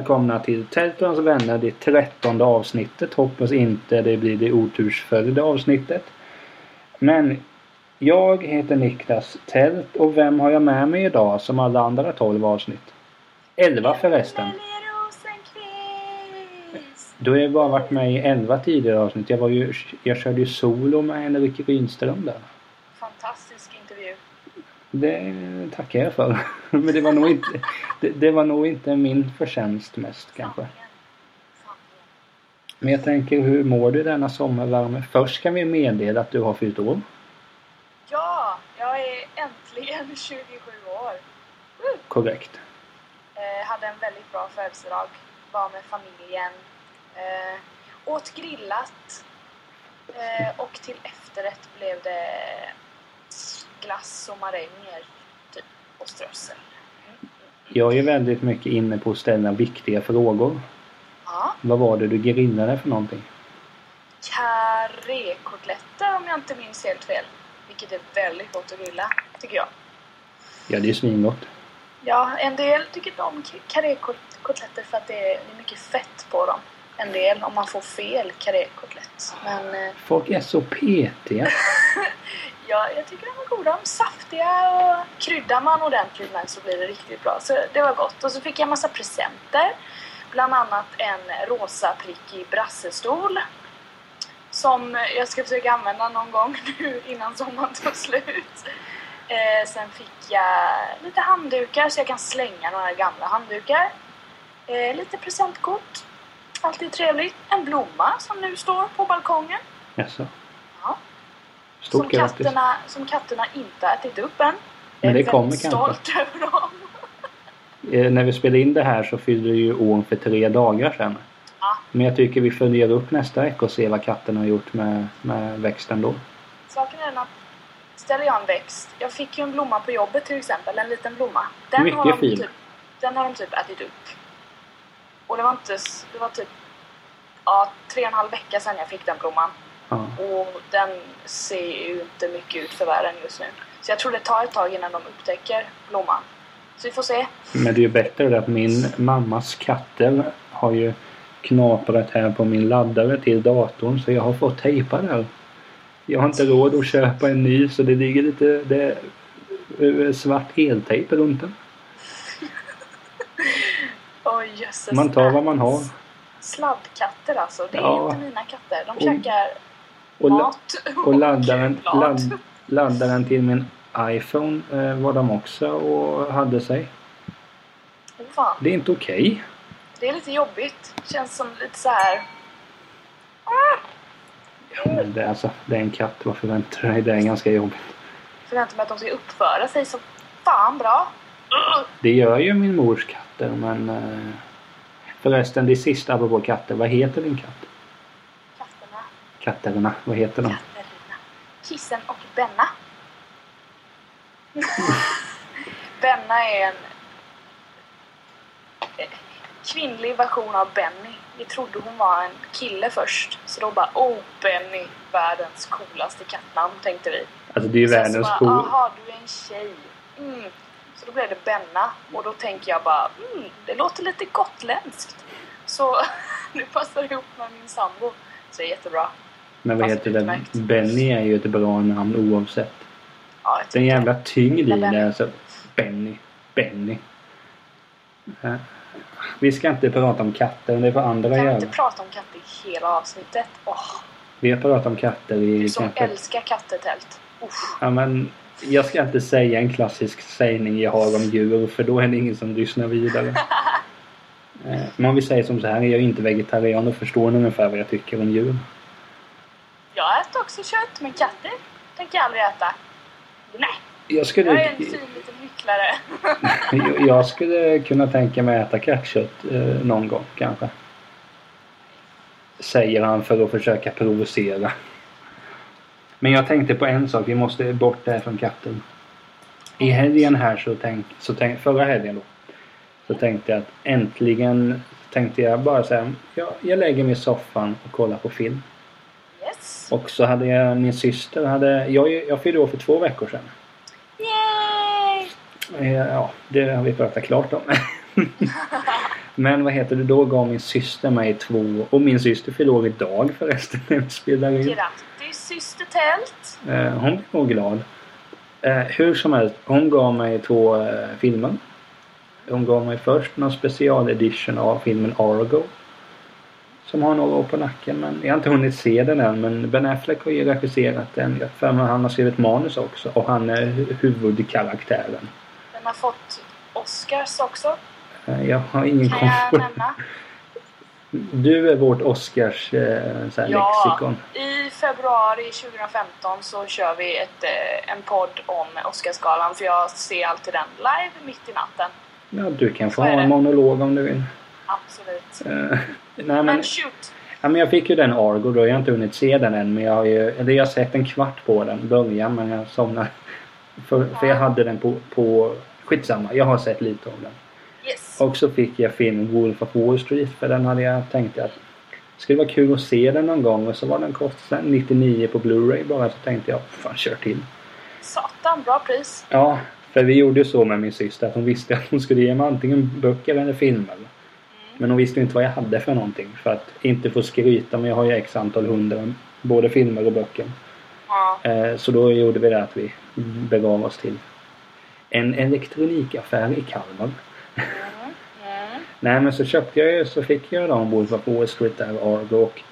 Välkomna till Tältons vänner, det trettonde avsnittet. Hoppas inte det blir det otursföljde avsnittet. Men jag heter Niklas Tält och vem har jag med mig idag som alla andra 12 avsnitt? 11 förresten. Du har ju bara varit med i 11 tidigare avsnitt. Jag, var ju, jag körde ju solo med Henrik Rydström där. Det tackar jag för. Men det var nog inte, det, det var nog inte min förtjänst mest kanske. Men jag tänker, hur mår du denna sommarvärme? Först kan vi meddela att du har fyllt år. Ja, jag är äntligen 27 år. Woo! Korrekt. Eh, hade en väldigt bra födelsedag. Var med familjen. Eh, åt grillat. Eh, och till efterrätt blev det glass och maränger. Typ. Och strössel. Jag är väldigt mycket inne på att ställa viktiga frågor. Ja. Vad var det du grillade för någonting? Karrékotletter om jag inte minns helt fel. Vilket är väldigt gott att grilla, tycker jag. Ja, det är svingott. Ja, en del tycker inte om karrékotletter för att det är, det är mycket fett på dem. En del om man får fel karrékotlett. Men eh, Folk är så petiga. ja, jag tycker de var goda. De saftiga och kryddar man ordentligt med så blir det riktigt bra. Så det var gott. Och så fick jag en massa presenter. Bland annat en rosa prickig brassestol. Som jag ska försöka använda någon gång nu innan sommaren tar slut. Eh, sen fick jag lite handdukar så jag kan slänga några gamla handdukar. Eh, lite presentkort. Alltid trevligt. En blomma som nu står på balkongen. Jaså? Ja. Stort som, grattis. katterna, som katterna inte har ätit upp än. Men Jag det är kommer kanske. stolt över dem. Eh, när vi spelar in det här så fyller ju år för tre dagar sedan. Ja. Men jag tycker vi följer upp nästa vecka och ser vad katten har gjort med, med växten då. Saken är den att ställer jag en växt. Jag fick ju en blomma på jobbet till exempel. En liten blomma. Den Mycket har de fin. Typ, den har de typ ätit upp. Och det var inte... Det var typ... Ja, tre och en halv vecka sedan jag fick den blomman. Ja. Och den ser ju inte mycket ut för världen just nu. Så jag tror det tar ett tag innan de upptäcker blomman. Så vi får se. Men det är ju bättre att min mammas katter har ju knaprat här på min laddare till datorn så jag har fått tejpa där. Jag har inte råd att köpa en ny så det ligger lite det eh, svart heltejp runt den. Oj jösses. Man tar vad man har. Sladdkatter alltså. Det är Ja. inte mina katter. De käkar Och, la, och laddaren, kulblad. ladd, laddaren till min iPhone eh, var de också och hade sig. Fan. Det är inte okej. Det är lite jobbigt. Känns som lite så här. Ja, men det, är alltså, det är en katt. Vad förväntar du dig? Det är ganska jobbigt. Förväntar mig att de ska uppföra sig så fan bra. Det gör ju min mors katter men eh, förresten det sista apropå katter. Vad heter din katt? Katterna. Vad heter de? Katterna. Kissen och Benna. Benna är en eh, kvinnlig version av Benny. Vi trodde hon var en kille först. Så då bara oh Benny, världens coolaste kattnamn tänkte vi. Alltså det är ju världens så cool... Jaha, du är en tjej. Mm. Så då blev det Benna. Och då tänker jag bara, mm, det låter lite gotländskt. Så nu passar det ihop med min sambo. Så det är jättebra. Men vad Fast heter det? utmärkt. Benny är ju ett bra namn oavsett. Ja, Det en jävla tyngd i det. Alltså, Benny. Benny. Eh, Vi ska inte prata om katter. Det får andra Kan vi göra. inte prata om katter i hela avsnittet? Åh, Vi har pratat om katter i du som kanske... älskar kattetält. Ja, men jag ska inte säga en klassisk sägning jag har om djur för då är det ingen som lyssnar vidare. Eh, Men om vi säger som så här, jag är inte vegetarian och förstår ungefär vad jag tycker om djur. Jag äter också kött, men katter tänker jag aldrig äta. Nej, Jag jag är skulle, en fin liten hycklare. jag- skulle kunna tänka mig att äta kattkött eh, någon gång kanske. Säger han för att försöka provocera. Men jag tänkte på en sak, vi måste bort där från katten. I helgen här så tänk, så tänk, förra helgen då. Så tänkte jag att äntligen tänkte jag bara säga jag, jag lägger mig i soffan och kollar på film. Och så hade jag min syster, hade, jag, jag fyllde år för två veckor sedan. Yay! Eh, Ja, det har vi pratat klart om. Men vad heter det, då gav min syster mig två... Och min syster fyller år idag förresten när vi spelar in. Grattis syster Tält! Eh, hon blev nog glad. Eh, hur som helst, hon gav mig två filmer. Hon gav mig först någon specialedition av filmen Argo. Som har några år på nacken men jag har inte hunnit se den än men Ben Affleck har ju regisserat den. Jag för mig han har skrivit manus också och han är hu- huvudkaraktären. Den har fått Oscars också, Eh, Jag har ingen koll på jag nämna. Du är vårt Oscars eh, så här Ja. lexikon. I februari 2015 så kör vi ett, eh, en podd om Oscarsgalan för jag ser alltid den live mitt i natten. Ja, du kan få ha en monolog om du vill. Absolut. Nej, Men, men, shoot! ja, men jag fick ju den Argo då. Jag har inte hunnit se den än men jag har ju... Eller jag har sett en kvart på den. Början men jag somnade. För, för jag hade den på, på... Skitsamma. Jag har sett lite av den. Yes! Och så fick jag filmen Wolf of Wall Street för den hade jag tänkt att det skulle vara kul att se den någon gång och så var den kostade 99 på Blu-ray bara så tänkte jag fan kör till. Satan, bra pris! Ja, för vi gjorde ju så med min syster att hon visste att hon skulle ge mig antingen böcker eller filmer. Men hon visste inte vad jag hade för någonting för att inte få skryta men jag har ju x antal hundra både filmer och böcker. Eh, Så då gjorde vi det att vi begav oss till en elektronikaffär i Kalmar. Mm. Mm. Nej men så köpte jag ju, så fick jag då Wolf of Wall Street där Argo och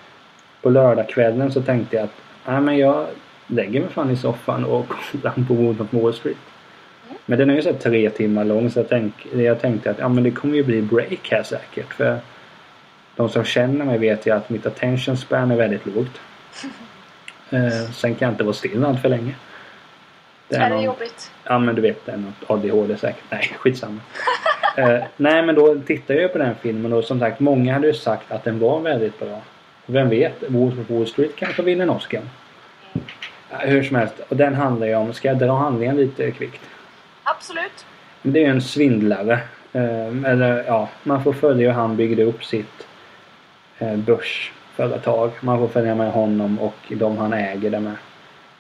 på lördagskvällen så tänkte jag att nej men jag lägger mig fan i soffan och kollar på Wolf of Wall Street. Men den är ju så tre timmar lång så jag, tänk, jag tänkte att ja men det kommer ju bli break här säkert för de som känner mig vet ju att mitt attention span är väldigt lågt. Eh, sen kan jag inte vara still allt för länge. Är det någon- jobbigt? Ja men du vet det är något ADHD säkert. Nej skitsamma. eh, nej men då tittade jag på den filmen och som sagt många hade ju sagt att den var väldigt bra. Vem vet, Wall Street kanske vinner en Oscar. Ja, hur som helst. Och den handlar ju om, ska jag dra handlingen lite kvickt? Absolut. Men Det är ju en svindlare. Eh, eller ja, man får följa hur han byggde upp sitt eh, börsföretag. Man får följa med honom och de han äger det med.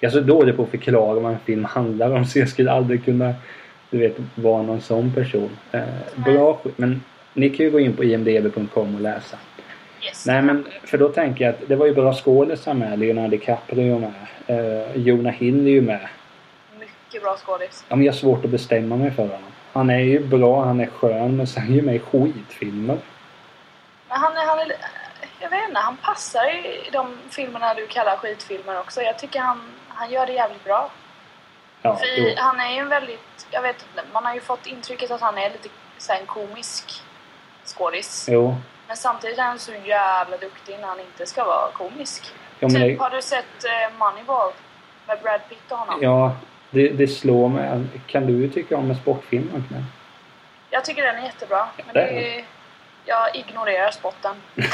Jag är så dålig på att förklara vad en film handlar om så jag skulle aldrig kunna du vet, vara någon sån person. Eh, bra. Men ni kan ju gå in på imdb.com och läsa. Yes. Nej men för då tänker jag att det var ju bra skådisar med. Leonardo DiCaprio med. Eh, Jonah Hill är ju med. Mycket bra skådis. Ja, men jag har svårt att bestämma mig för honom. Han är ju bra, han är skön, men sen är ju med i skitfilmer. Men han är, han är... Jag vet inte, han passar i de filmerna du kallar skitfilmer också. Jag tycker han, han gör det jävligt bra. Ja, För jo. han är ju en väldigt... Jag vet inte, man har ju fått intrycket att han är lite så här, en komisk skådis. jo. Men samtidigt är han så jävla duktig när han inte ska vara komisk. Ja, typ, det, har du sett eh, Moneyball? Med Brad Pitt och honom? ja, det, det slår mig. Kan du tycka om en sportfilm verkligen? Jag tycker den är jättebra. Men det är jag ignorerar spotten.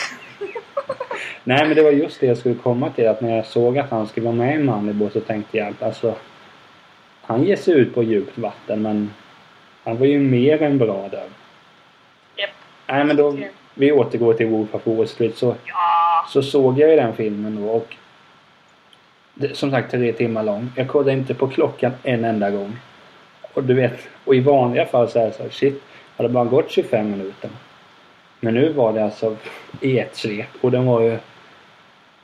Nej, men det var just det jag skulle komma till. Att när jag såg att han skulle vara med i Moneyball så tänkte jag att alltså... Han ger sig ut på djupt vatten, men han var ju mer än bra där. Japp. Nej, men då... Vi återgår till Wolf of Wall Street. Så Ja! Så såg jag ju den filmen då och som sagt tre timmar lång. Jag kollade inte på klockan en enda gång. Och du vet, och i vanliga fall så är det så här, shit, har det bara gått 25 minuter? Men nu var det alltså i ett svep och den var ju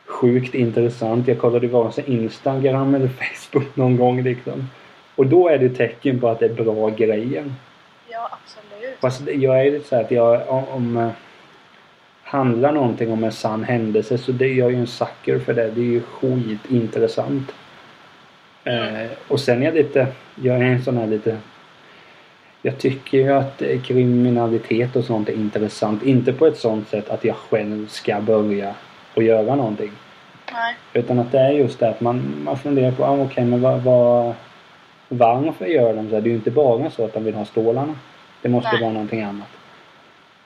sjukt intressant. Jag kollade ju vare sig Instagram eller Facebook någon gång liksom. Och då är det tecken på att det är bra grejer. Ja, absolut. Fast jag är lite så här att jag om, om eh, handlar någonting om en sann händelse så det, jag är ju en sucker för det. Det är ju skitintressant. Eh, och sen är jag lite, jag är en sån här lite jag tycker ju att kriminalitet och sånt är intressant. Inte på ett sånt sätt att jag själv ska börja och göra någonting. Nej. Utan att det är just det att man, man funderar på, ah, okej men vad, vad, varför gör de så här? Det är ju inte bara så att de vill ha stålarna. Det måste Nej. vara någonting annat.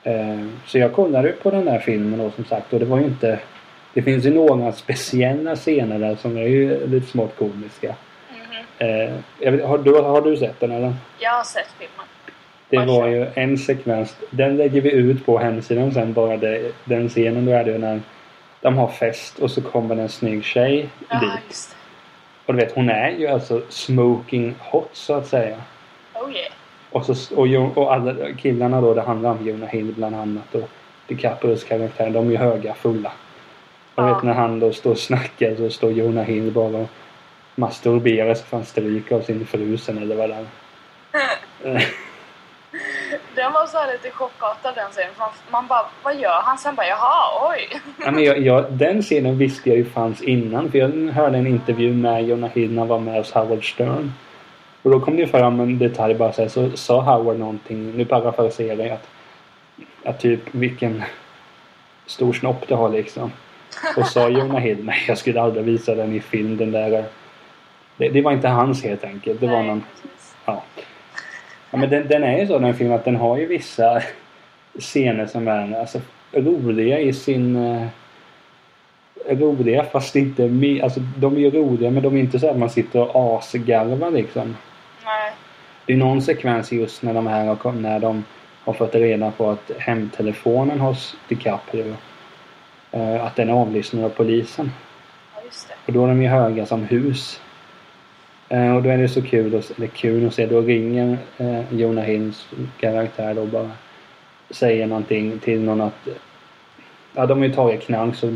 Eh, så jag kollade på den där filmen då som sagt och det var ju inte Det finns ju några speciella scener där som är ju lite smått komiska. Eh, jag vet, har, du, har du sett den eller? Jag har sett filmen. Det Varsågod. var ju en sekvens. Den lägger vi ut på hemsidan sen bara det, den scenen. Då är det ju när de har fest och så kommer en snygg tjej Ja, dit. Och du vet hon är ju alltså smoking hot så att säga. Oh yeah. Och, så, och, och alla killarna då, det handlar om Jonah Hill bland annat. Och DiCaprios karaktär, de är ju höga, fulla. Jag Ja. vet när han då står och snackar så står Jonah Hill bara och masturberar så får han stryk av sin fru sen eller vad det är. Den var så lite chockartad den scenen. Man, man bara, vad gör han? Sen bara, jaha, oj. Ja, men jag, jag, den scenen visste jag ju fanns innan för jag hörde en intervju med Jonah Hill när han var med hos Howard Stern. Och då kom det ju fram en detalj bara så, här, så sa Howard någonting, nu parafraserar jag att, att typ vilken stor snopp du har liksom. Och sa Jonah Hill, nej jag skulle aldrig visa den i film den där. Det, det var inte hans helt enkelt. Det var någon. Ja. ja men den, den är ju så den filmen att den har ju vissa scener som är alltså, roliga i sin... Eh, roliga fast inte... Alltså de är ju roliga men de är inte så att man sitter och asgarvar liksom. Nej. Det är någon sekvens just när de här har, när de har fått reda på att hemtelefonen hos DiCaprio eh, att den är avlyssnad av polisen. Ja, just det. Och då är de ju höga som hus. Eh, och då är det så kul, att, eller kul att se. Då ringer eh, Jonah Hills karaktär då bara säger någonting till någon att ja, de har ju tagit knark så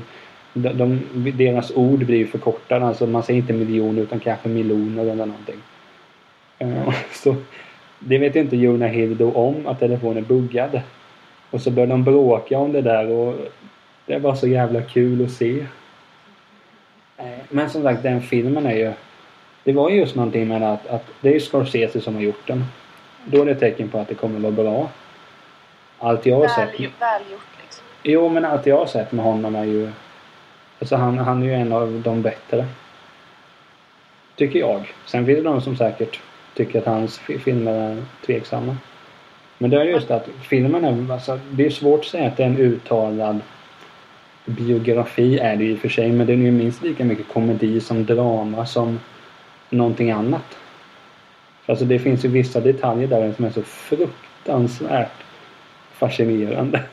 de, de, deras ord blir ju förkortade. Alltså man säger inte miljoner utan kanske miljoner eller någonting. Eh, så, det vet inte Jonah Hill då om att telefonen är buggad. Och så börjar de bråka om det där och det var så jävla kul att se. Eh, Men som sagt, den filmen är ju... Det var ju just någonting med att, att det är ju Scorsese som har gjort den. Då är det ett tecken på att det kommer vara bra. Allt jag har sett... Väl, välgjort liksom. Jo, men allt jag har sett med honom är ju... Alltså han, han är ju en av de bättre. Tycker jag. Sen finns det de som säkert tycker att hans fi- filmer är tveksamma. Men det är just att filmen är... Alltså, det är svårt att säga att det är en uttalad biografi är det ju i och för sig. Men den är ju minst lika mycket komedi som drama som någonting annat. Alltså det finns ju vissa detaljer där som är så fruktansvärt fascinerande.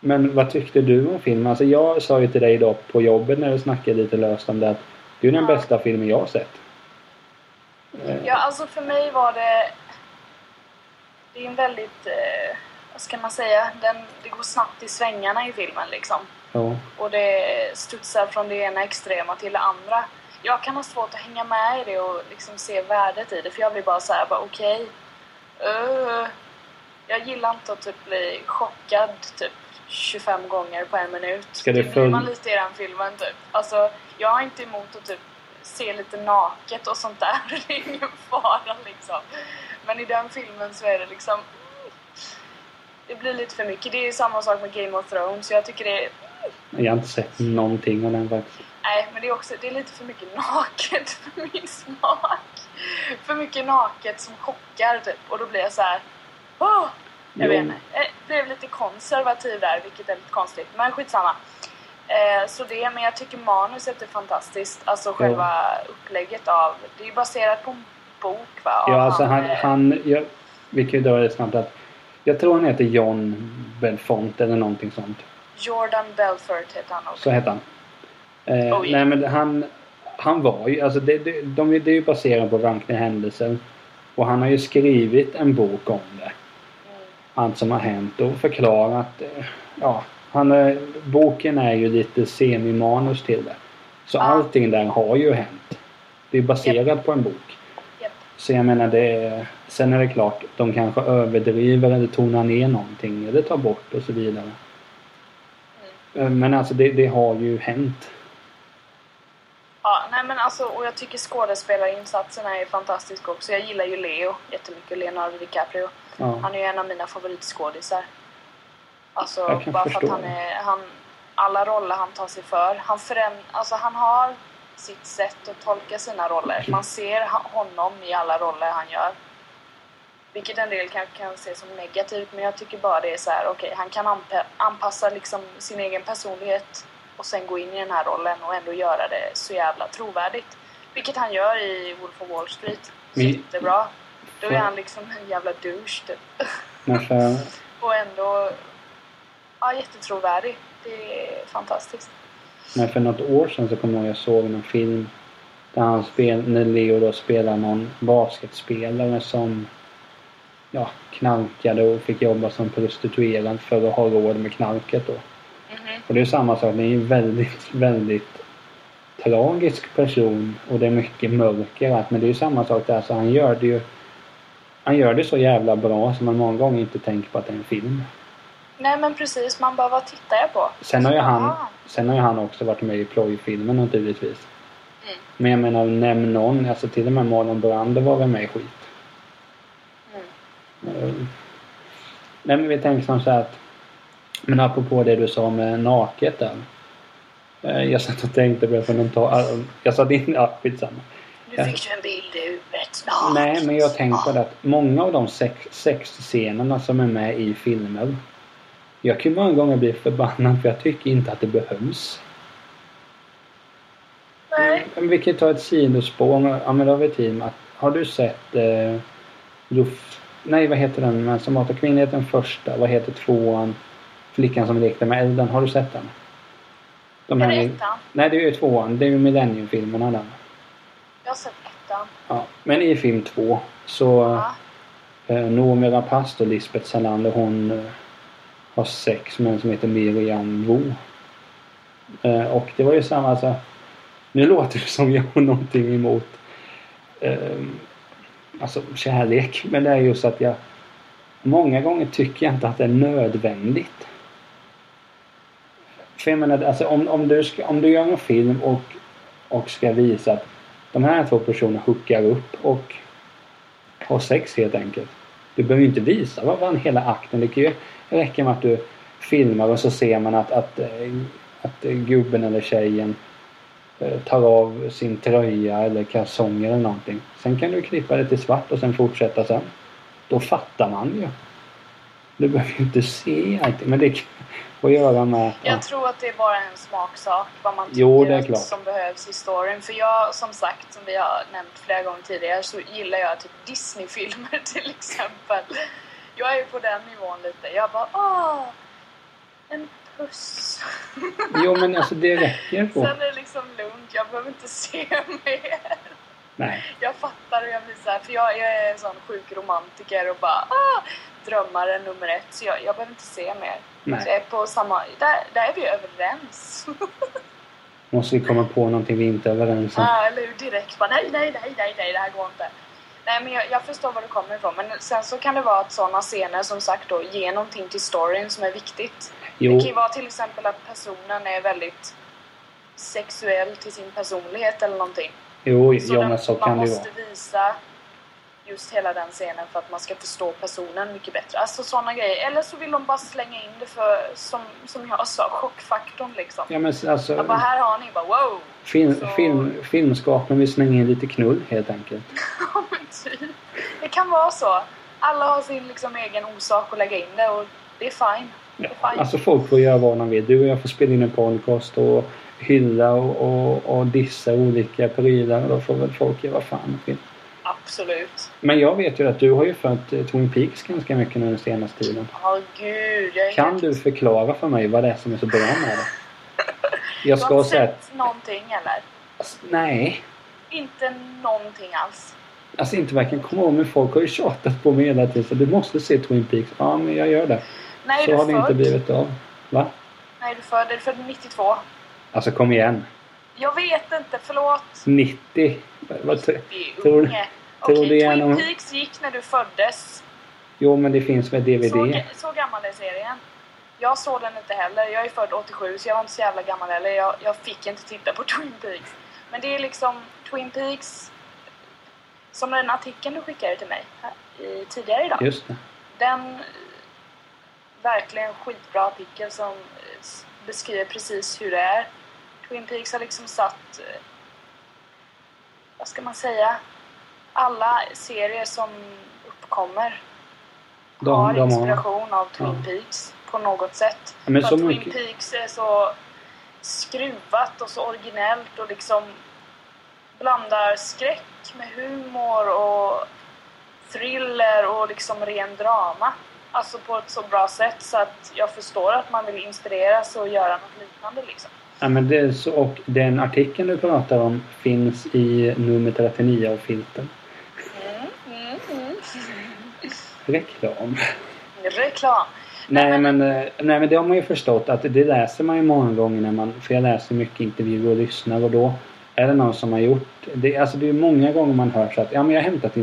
Men vad tyckte du om filmen? Alltså jag sa ju till dig idag på jobbet när vi snackade lite löst om det att det är den bästa filmen jag har sett. Eh, Ja, alltså för mig var det... Det är en väldigt... Eh, vad ska man säga? Den, det går snabbt i svängarna i filmen liksom. ja. Och det studsar från det ena extrema till det andra. Jag kan ha svårt att hänga med i det och liksom se värdet i det. För jag blir bara så här, bara okej. öh. jag gillar inte att typ bli chockad typ 25 gånger på en minut. Ska det det blir man lite i den filmen typ. Alltså, jag har inte emot att typ se lite naket och sånt där. Det är ingen fara liksom. Men i den filmen så är det liksom... Det blir lite för mycket. Det är samma sak med Game of Thrones. Jag tycker det är Jag har inte sett någonting av den faktiskt. Nej, men det är också det är lite för mycket naket för min smak. För mycket naket som chockar typ. Och då blir jag så här. Åh! Jag Jo. vet inte. Jag blev lite konservativ där, vilket är lite konstigt. Men skitsamma. Eh, så det, men jag tycker manuset är fantastiskt. Alltså själva upplägget av... Det är ju baserat på en bok va? Ja, alltså han, eh, han jag, vi kan ju dra det snabbt att jag tror han heter John Belfont eller någonting sånt. Jordan Belfort heter han också. Så heter han. Eh, nej men han, han var ju, alltså det, det, de, det är ju baserat på verkliga händelser. Och han har ju skrivit en bok om det. Mm. Allt som har hänt och förklarat. eh, Ja, han, är- boken är ju lite semi-manus till det. Så Ja. allting där har ju hänt. Det är baserat på en bok. Japp. Så jag menar det är, Sen är det klart, de kanske överdriver eller tonar ner någonting eller tar bort och så vidare. Mm. Eh, Men alltså det, det har ju hänt. Ja, nej men alltså, och jag tycker skådespelarinsatserna är fantastiska också. Jag gillar ju Leo jättemycket, Leonardo DiCaprio. Ja. Han är ju en av mina favoritskådisar. Alltså, bara för att förstå han är... Han, alla roller han tar sig för. Han föränd, Alltså, han har sitt sätt att tolka sina roller. Man ser honom i alla roller han gör. Vilket en del kan, kan se som negativt, men jag tycker bara det är så här, okej, han kan anpa- anpassa liksom sin egen personlighet och sen gå in i den här rollen och ändå göra det så jävla trovärdigt. Vilket han gör i Wolf of Wall Street. Jättebra. Då är han liksom en jävla douche typ. Och ändå ja, jättetrovärdig. Det är fantastiskt. men för något år sedan så kommer jag ihåg jag såg någon film där han spel, när Leo då spelar någon basketspelare som ja, knarkade och fick jobba som prostituerad för att ha råd med knarket då. Mhm. Och det är samma sak, det är en väldigt, väldigt tragisk person och det är mycket mörker allt, men det är ju samma sak där så han gör det ju han gör det så jävla bra som man många gånger inte tänker på att det är en film. Nej men precis, man bara vad tittar jag på? Sen har ju han, Ah. sen har ju han också varit med i plojfilmen naturligtvis. Mm. Men jag menar, nämn någon. Alltså till och med Marlon Brando var väl med i skit. Mm. Eh, Nej men vi tänker som så att Men apropå det du sa med naket där. Eh, Jag satt och tänkte på det för någon tag. Jag satt in... Ja, skitsamma. Nu fick du en bild i huvudet. Ah. Nej men jag tänkte på det att många av de sex, sexscenerna som är med i filmer. Jag kan ju många gånger bli förbannad för jag tycker inte att det behövs. Nej. Vi kan ta ett sidospår. Ja men då har vi tid att, Har du sett eh, Luft... Nej vad heter den men som heter den första. Vad heter tvåan? Flickan som lekte med elden. Har du sett den? De Är det här- ettan? Nej det är ju tvåan. Det är ju Millennium-filmerna den. Jag har sett ettan. Ja. Men i film två så Ja. eh, Noomi Rapace och Lisbeth Salander hon eh, har sex med en som heter Miriam Wu. Eh, och det var ju samma alltså. Nu låter det som jag har någonting emot eh, alltså kärlek. Men det är just att jag många gånger tycker jag inte att det är nödvändigt. För jag menar, alltså om, om, du ska, om du gör en film och, och ska visa att de här två personerna hookar upp och har sex helt enkelt. Du behöver ju inte visa vad vad hela akten. Det kan ju räcka med att du filmar och så ser man att, att, eh, att gubben eller tjejen eh, tar av sin tröja eller kalsonger eller någonting. Sen kan du klippa det till svart och sen fortsätta sen. Då fattar man ju. Du behöver ju inte se allting. Men det kan få göra med att... Jag tror att det är bara en smaksak vad man tycker Jo, det är klart. som behövs i storyn. För jag, som sagt, som vi har nämnt flera gånger tidigare, så gillar jag typ Disney-filmer till exempel. Jag är på den nivån lite. Jag bara åh, en puss. Jo men alltså det räcker Sen på. är det liksom lugnt, jag behöver inte se mer. Nej. Jag fattar hur jag blir så här, för jag, jag är en sån sjuk romantiker och bara ah, drömmare nummer ett. Så jag, jag behöver inte se mer. Så jag Nej. är på samma, där, där är vi överens. Måste vi komma på någonting vi inte är överens om. Ja, eller hur? Direkt bara nej, nej, nej, nej, nej, det här går inte. Nej, men jag, jag förstår var du kommer ifrån. Men sen så kan det vara att sådana scener som sagt då ger någonting till storyn som är viktigt. Det Jo, kan ju vara till exempel att personen är väldigt sexuell till sin personlighet eller någonting. jo, Så ja, men så man kan det ju måste vara. visa just hela den scenen för att man ska förstå personen mycket bättre. Alltså sådana grejer. Eller så vill de bara slänga in det för, som, som jag sa, chockfaktorn liksom. Ja men alltså. Jag bara, här har ni, bara wow! Film, Så- film, filmskaparen vill slänga in lite knull helt enkelt. Ja, typ. Det kan vara så. Alla har sin liksom egen orsak att lägga in det och det är fine. Det är fine. Alltså folk får göra vad de vill. Du och jag får spela in en podcast och hylla och, och, och dissa olika prylar. Och då får väl folk göra vad fan de vill. Absolut. Men jag vet ju att du har ju följt eh, Twin Peaks ganska mycket nu den senaste tiden. Åh gud, jag är Kan helt- du förklara för mig vad det är som är så bra med det? Jag Du ska har ha inte sett... sett någonting eller? Alltså, nej. Inte någonting alls. Alltså inte verkligen komma ihåg men folk har ju tjatat på mig hela tiden så du måste se Twin Peaks. Ja men jag gör det. Är Så du har det inte blivit av. Va? Är du? Är du född 92? Alltså kom igen. Jag vet inte, förlåt. 90. Vad Tror- tror Okej, du Twin Peaks gick när du föddes. Jo men det finns väl DVD? Så, så gammal är serien. Jag såg den inte heller. Jag är född 87 så jag var inte så jävla gammal heller. Jag, jag fick inte titta på Twin Peaks. Men det är liksom Twin Peaks... Som den artikeln du skickade till mig i, tidigare idag. Just det. Den eh, verkligen skitbra artikel som eh, beskriver precis hur det är. Twin Peaks har liksom satt, eh, vad ska man säga, alla serier som uppkommer De- har de har- inspiration av Twin ja. Peaks på något sätt. Men För Twin mycket- Peaks är så skruvat och så originellt och liksom blandar skräck med humor och thriller och liksom ren drama. Alltså på ett så bra sätt så att jag förstår att man vill inspireras och göra något liknande liksom. Ja, men det så, och den artikeln du pratar om finns i nummer 39 av Filten. Mm, mm, mm. Reklam. Reklam. Nej men, eh, nej men det har man ju förstått att det läser man ju många gånger när man, för jag läser mycket intervjuer och lyssnar och då är det någon som har gjort, det, alltså det är många gånger man hör så att ja men jag har hämtat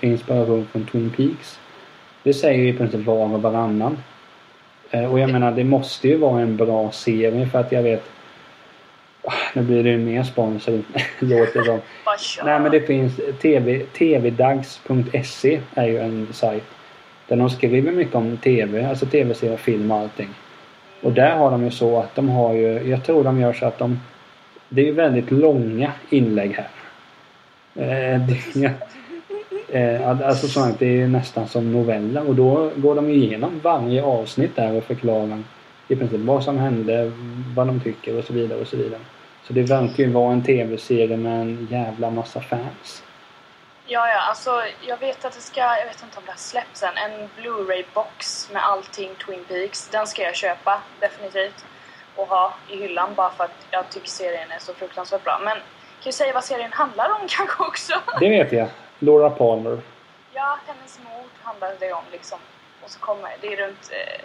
inspiration, från Twin Peaks. Det säger ju i princip var och varannan. Eh, Och jag menar det måste ju vara en bra serie för att jag vet Ah, Nu blir det ju mer sponsor låter som. Nej men det finns TV, tvdags.se är ju en sajt. Där de skriver mycket om TV, alltså tv-serier, film och allting. Och där har de ju så att de har ju, jag tror de gör så att de det är ju väldigt långa inlägg här. Eh, det, eh, alltså sånt, det är ju nästan som noveller och då går de igenom varje avsnitt där och förklarar i princip vad som hände, vad de tycker och så vidare och så vidare. Så det verkar ju vara en tv-serie med en jävla massa fans. Ja, ja, alltså jag vet att det ska, jag vet inte om det har släppts än, en Blu-ray-box med allting Twin Peaks. Den ska jag köpa, definitivt. Och ha i hyllan bara för att jag tycker serien är så fruktansvärt bra. Men kan du säga vad serien handlar om kanske också? Det vet jag. Laura Palmer. Ja, hennes mord handlar det om liksom. Och så kommer det är runt... Eh,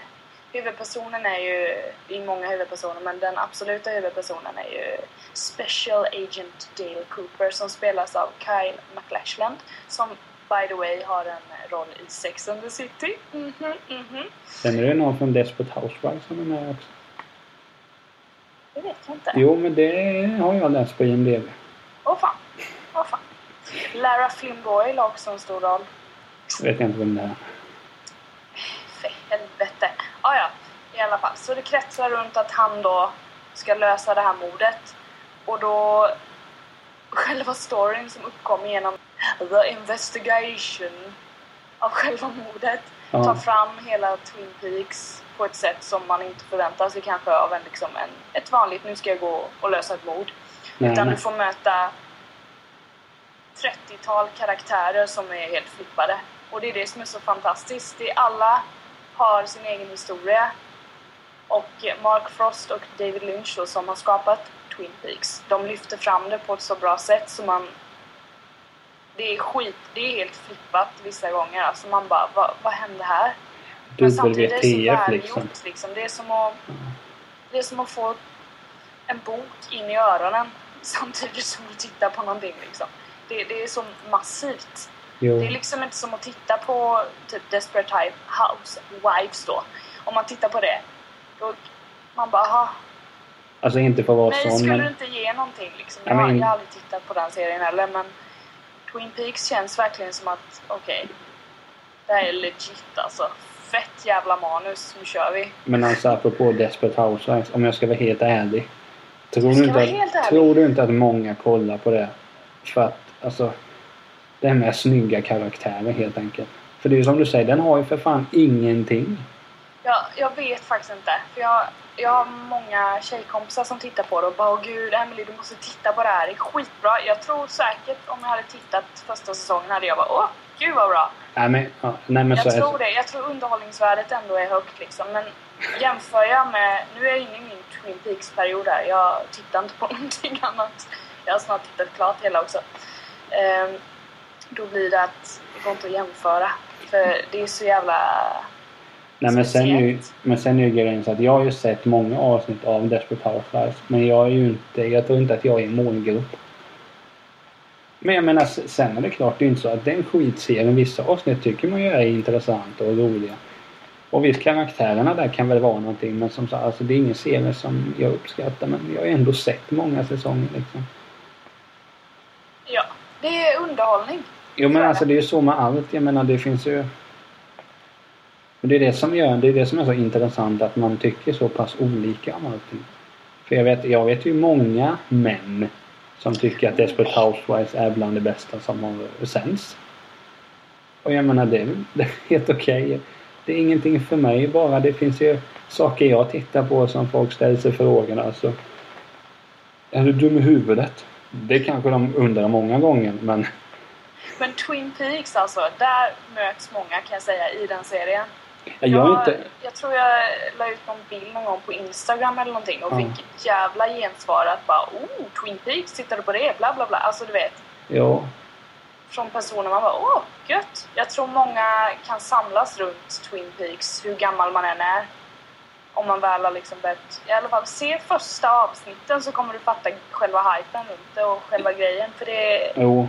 huvudpersonen är ju... Det är många huvudpersoner men den absoluta huvudpersonen är ju Special Agent Dale Cooper som spelas av Kyle MacLachlan som by the way har en roll i Sex and the City. Mhm, mhm. Känner du någon från Desperate Housewives som är med också? Det vet jag inte. Jo, men det har jag läst på IMDB. Åh fan. Åh fan. Lara Flynn Boyle har också en stor roll. Vet jag inte vem det är. För helvete. Ah, ja, i alla fall. Så det kretsar runt att han då ska lösa det här mordet. Och då själva storyn som uppkommer genom the investigation av själva mordet Ja. tar fram hela Twin Peaks på ett sätt som man inte förväntar sig kanske av en, liksom en, ett vanligt nu ska jag gå och lösa ett mord. Nej, Utan nej. du får möta 30-tal karaktärer som är helt flippade. Och det är det som är så fantastiskt. Det är alla har sin egen historia. Och Mark Frost och David Lynch då, som har skapat Twin Peaks, de lyfter fram det på ett så bra sätt så man... Det är skit, det är helt flippat vissa gånger. Alltså man bara, vad, vad hände här? Men samtidigt är det så WTF liksom. liksom. Det är som att... Det är som att få en bok in i öronen samtidigt som du tittar på någonting liksom. Det, det är så massivt. Jo. Det är liksom inte som att titta på typ Desperate Hi- Housewives då. Om man tittar på det, då man bara aha, Alltså inte för att vara sån skulle men... det inte ge någonting liksom. Ja, Jag, har- men- jag har aldrig tittat på den serien heller men Twin Peaks känns verkligen som att okej, det här är legit alltså. Fett jävla manus, nu kör vi. Men alltså apropå Desperate Housewives, om jag ska vara helt ärlig. Tror Du inte att, ärlig. tror du inte att många kollar på det? För att alltså... Det här med snygga karaktärer helt enkelt. För det är ju som du säger, den har ju för fan ingenting. Jag, jag vet faktiskt inte. För jag, jag har många tjejkompisar som tittar på det och bara åh gud Emily du måste titta på det här, det är skitbra. Jag tror säkert om jag hade tittat första säsongen hade jag bara åh gud vad bra. Nej men, ja, nej, men så Jag är tror det. Jag tror underhållningsvärdet ändå är högt liksom. Men jämför jag med, nu är jag inne i min Twin Peaks-period här. Jag tittar inte på någonting annat. Jag har snart tittat klart hela också. Ehm, då blir det att det går inte att jämföra. För det är så jävla... Nej men sen, är ju, men sen är ju grejen så att jag har ju sett många avsnitt av Desperate Housewives. Men jag är ju inte, jag tror inte att jag är i målgrupp. Men jag menar sen är det klart, det är inte så att den skitserien, vissa avsnitt tycker man ju är intressanta och roliga. Och visst karaktärerna där kan väl vara någonting men som sagt, alltså det är ingen serie som jag uppskattar men jag har ändå sett många säsonger liksom. Ja, det är underhållning. Jo men alltså det är ju så med allt. Jag menar det finns ju... Och det är det som gör, det är det som är så intressant att man tycker så pass olika om allting. För jag vet, jag vet ju många män som tycker att Desperate Housewives är bland det bästa som har sänds. Och jag menar det är, det är helt okej. Det är ingenting för mig bara. Det finns ju saker jag tittar på som folk ställer sig frågorna alltså. Är du dum i huvudet? Det kanske de undrar många gånger men Men Twin Peaks alltså, där möts många kan jag säga i den serien jag är inte... jag tror jag la ut någon bild någon gång på Instagram eller någonting och Ja. fick jävla gensvar att bara oh, Twin Peaks, tittar du på det? Bla bla bla. Alltså du vet. Ja. från personer man bara åh, gött! Jag tror många kan samlas runt Twin Peaks, hur gammal man än är. Om man väl har liksom börjat, i alla fall se första avsnitten så kommer du fatta själva hypen runt det och själva grejen. För det, Jo.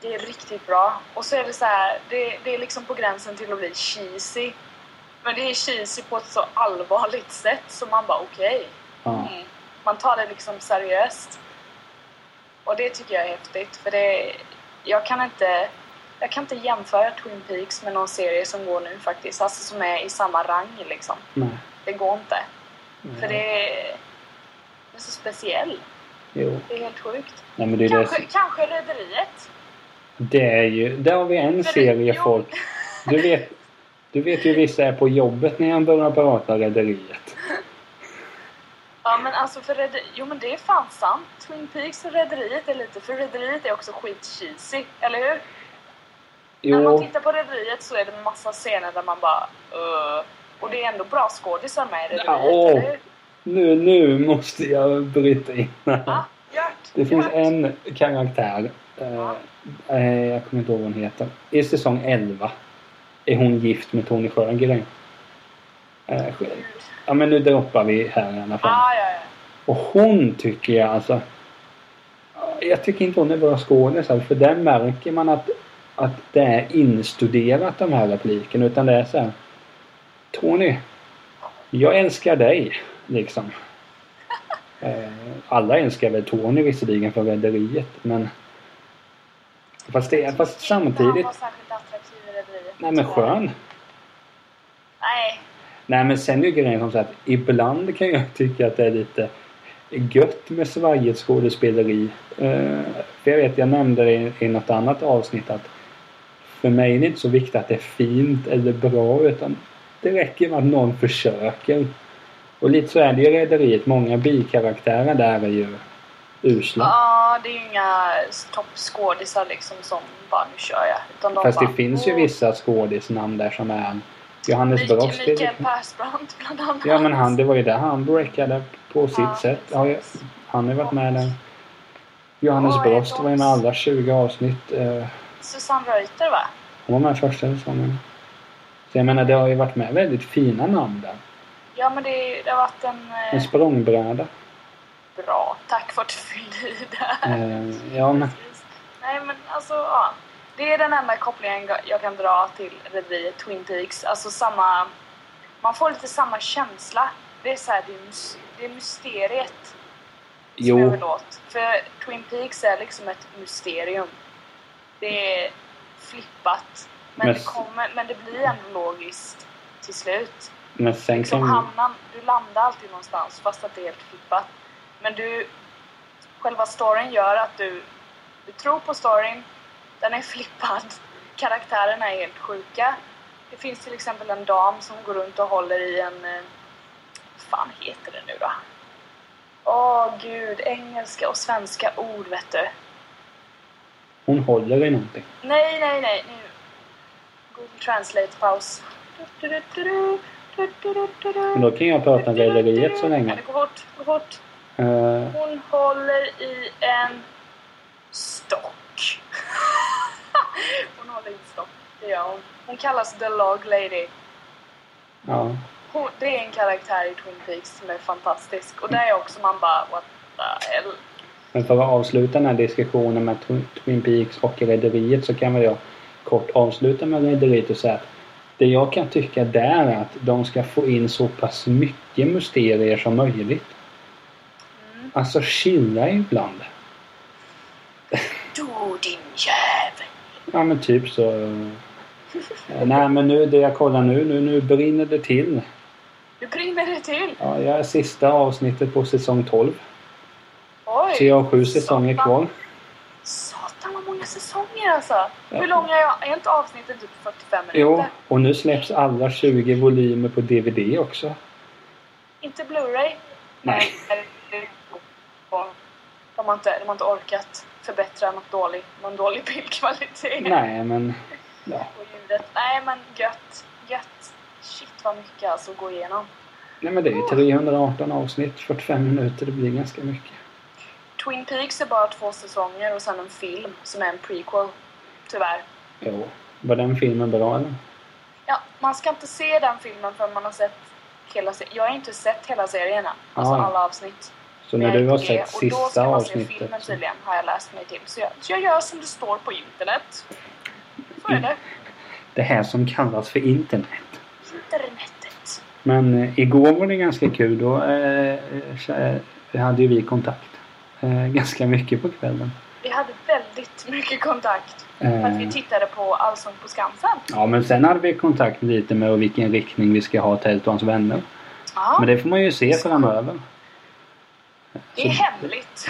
Det är riktigt bra. Och så är det så här, det, det är liksom på gränsen till att bli cheesy. Men det är cheesy på ett så allvarligt sätt så man bara okej. Ja. Mm. Man tar det liksom seriöst. Och det tycker jag är häftigt för det... Jag kan inte... Jag kan inte jämföra Twin Peaks med någon serie som går nu faktiskt. Alltså som är i samma rang liksom. Nej. Det går inte. För det är... Det är så speciell. Jo. Det är helt sjukt. Nej, det är det. Kanske, kanske Rederiet. Det är ju... Där har vi en serie jo. folk... Du vet, du vet ju vissa är på jobbet när jag börjar prata Rederiet. Ja men alltså för Rederiet... Jo men det är fan sant. Twin Peaks och Rederiet är lite... För Rederiet är också skit-cheesy. Eller hur? När man Jo, tittar på Rederiet så är det massa scener där man bara uh, Och det är ändå bra skådisar med i Rederiet, Ja. eller hur? nu, nu måste jag bryta in. Ja, Gert! Det finns en karaktär. Eh, eh, jag kommer inte ihåg vad hon heter. I säsong 11 är hon gift med Tony Sjögren. Eh, ja men nu droppar vi här i alla fall. Ah, ja, ja. Och hon tycker jag alltså... Jag tycker inte hon är bra skådespelare för där märker man att, att det är instuderat de här replikerna. Utan det är så här. Tony, jag älskar dig. Liksom. Eh, alla älskar väl Tony visserligen för Rederiet men... Fast, det, fast samtidigt... Nej men skön. Nej. Nej men sen är ju grejen som så att ibland kan jag tycka att det är lite gött med svajigt skådespeleri. Eh, för jag vet, jag nämnde det i, i något annat avsnitt att för mig är det inte så viktigt att det är fint eller bra utan det räcker med att någon försöker. Och lite så är det ju i Rederiet. Många bikaraktärer där är ju usla. Ja, det är ju inga toppskådisar liksom som bara nu kör jag. Utan de Fast det bara, finns ju "Åh, vissa skådisnamn där som är Johannes Brost. Mikael Persbrandt bland annat. Ja men han, det var ju där han breakade på sitt Ja, sätt. Ja, jag- han har ju varit med där. Johannes Oj, Brost var ju med alla 20 avsnitt. Eh, Susanne Reuter va? Han var med första säsongen. Så jag menar det har ju varit med väldigt fina namn där. Ja men det, det har varit en... eh, En språngbräda. Bra, tack för att du fyllde i där. Eh, ja men. Nej men alltså, ja. Det är den enda kopplingen jag kan dra till Rederiet Twin Peaks. Alltså samma... Man får lite samma känsla. Det är så här, det är, mys- det är mysteriet som jo. åt. För Twin Peaks är liksom ett mysterium. Det är flippat. Men, Men- det, kommer, men det blir ändå logiskt till slut. Men sen Liksom kan... hamnar, du landar alltid någonstans fast att det är helt flippat. Men du, själva storyn gör att du, du tror på storyn, den är flippad, karaktärerna är helt sjuka. Det finns till exempel en dam som går runt och håller i en, eh, vad fan heter det nu då? Åh gud, engelska och svenska ord vet du. Hon håller i någonting. Nej, nej, nej, nu. Google Translate paus. Men då kan jag prata om Rederiet så länge. Det går fort, det går fort. Eh, Hon håller i en stock. hon håller i en stock, det gör hon. Hon kallas The Log Lady. ja. Hon, det är en karaktär i Twin Peaks som är fantastisk. Och där är också man bara what the hell. Men för att avsluta den här diskussionen med Twin- Twin Peaks och Rederiet så kan väl jag kort avsluta med Rederiet och säga att det jag kan tycka där är att de ska få in så pass mycket mysterier som möjligt. Alltså chilla ibland. Du din jävel! Ja men typ så. eh, Nej men nu det jag kollar nu, nu, nu brinner det till. Du brinner det till! Ja, jag är sista avsnittet på säsong 12. Oj! Så jag har sju säsonger Satan. kvar. Satan vad många säsonger alltså! Ja. Hur långa är, är inte avsnittet typ 45 minuter? Jo, och nu släpps alla 20 volymer på DVD också. Inte Blu-ray? Nej. De har, inte, de har inte orkat förbättra något dålig, någon dålig bildkvalitet. Nej men... Ja. Och ljudet. Nej men gött. Gött. Shit vad mycket alltså att gå igenom. Nej men det är ju 318 avsnitt, 45 minuter. Det blir ganska mycket. Twin Peaks är bara två säsonger och sen en film som är en prequel. Tyvärr. Jo. Var den filmen bra eller? Ja, man ska inte se den filmen förrän man har sett hela serien. Jag har inte sett hela serien än. Alltså alla avsnitt. Så när du har på G, sett Och då sista ska man se avsnittet. filmen tydligen, har jag läst mig till. Så jag, så jag gör som det står på internet. Så är det. Det här som kallas för internet. Internetet. Men eh, igår var det ganska kul. Då eh, eh, hade ju vi kontakt. Eh, ganska mycket på kvällen. Vi hade väldigt mycket kontakt. För att Eh, vi tittade på Allsång på Skansen. ja men sen hade vi kontakt lite med vilken riktning vi ska ha Tält och hans vänner. Ja, Men det får man ju se framöver. Det är hemligt.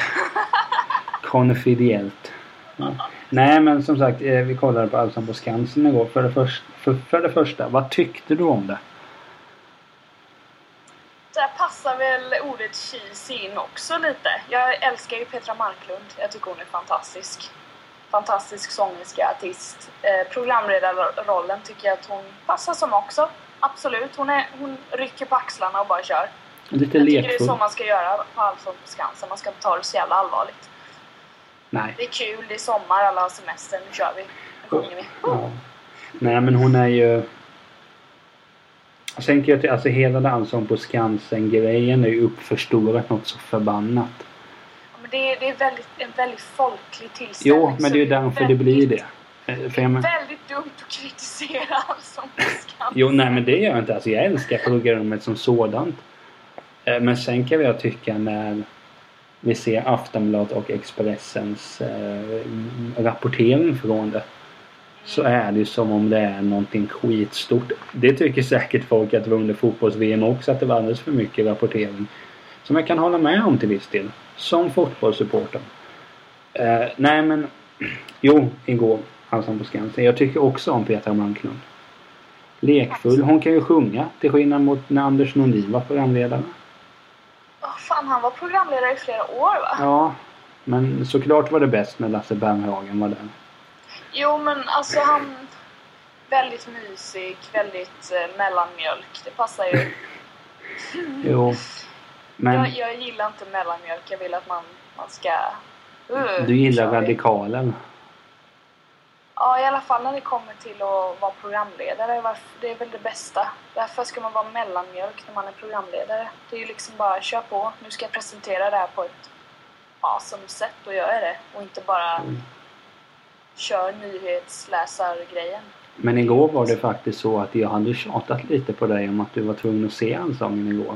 Konfidiellt. Ja. Nej men som sagt, eh, vi kollade på Allsång på Skansen igår. För det, först, för, för det första, vad tyckte du om det? Där passar väl ordet cheesy in också lite. Jag älskar ju Petra Marklund. Jag tycker hon är fantastisk. Fantastisk sångerska, artist. Eh, programledarrollen tycker jag att hon passar som också. Absolut. Hon, är, hon rycker på axlarna och bara kör. Lite Jag tycker det är lekfull? så man ska göra på Allsång på Skansen. Man ska inte ta det så jävla allvarligt. Nej. Det är kul, det är sommar, alla har semester. Nu kör vi. Nu sjunger vi. Ja. Nej men hon är ju... Jag till, alltså hela den Allsång på Skansen grejen är ju uppförstorat något så förbannat. Ja, Men det, är, det är väldigt, en väldigt folklig tillställning. Jo, men det är ju därför det blir väldigt- det. Eh, För jag men, Väldigt dumt att kritisera Allsång på Skansen. jo, nej men det gör jag inte. Alltså jag älskar programmet som sådant. Eh, men sen kan jag tycka när vi ser Aftonbladet och Expressens eh, rapportering från det. Så är det ju som om det är någonting skitstort. Det tycker säkert folk att det var under fotbolls-VM också att det var alldeles för mycket rapportering. Som jag kan hålla med om till viss del. Som fotbollssupporter. Eh, nej men Jo, igår. Allsång på Skansen. Jag tycker också om Petra Malmklund. Lekfull. Hon kan ju sjunga. Till skillnad mot när Anders Nordin var programledare. Fan, han var programledare i flera år va? Ja. Men såklart var det bäst när Lasse Berghagen var där. Jo, men alltså han... Väldigt mysig, väldigt eh, mellanmjölk. Det passar ju. Jo. Men Jag, jag gillar inte mellanmjölk. Jag vill att man, man ska... Uh, du gillar radikalen. Ja, i alla fall när det kommer till att vara programledare. Det är väl det bästa. Därför ska man vara mellanmjölk när man är programledare. Det är ju liksom bara kör på. Nu ska jag presentera det här på ett awesome sätt och gör det. Och inte bara Mm. kör nyhetsläsargrejen. Men igår var det faktiskt så att jag hade tjatat lite på dig om att du var tvungen att se Allsången igår.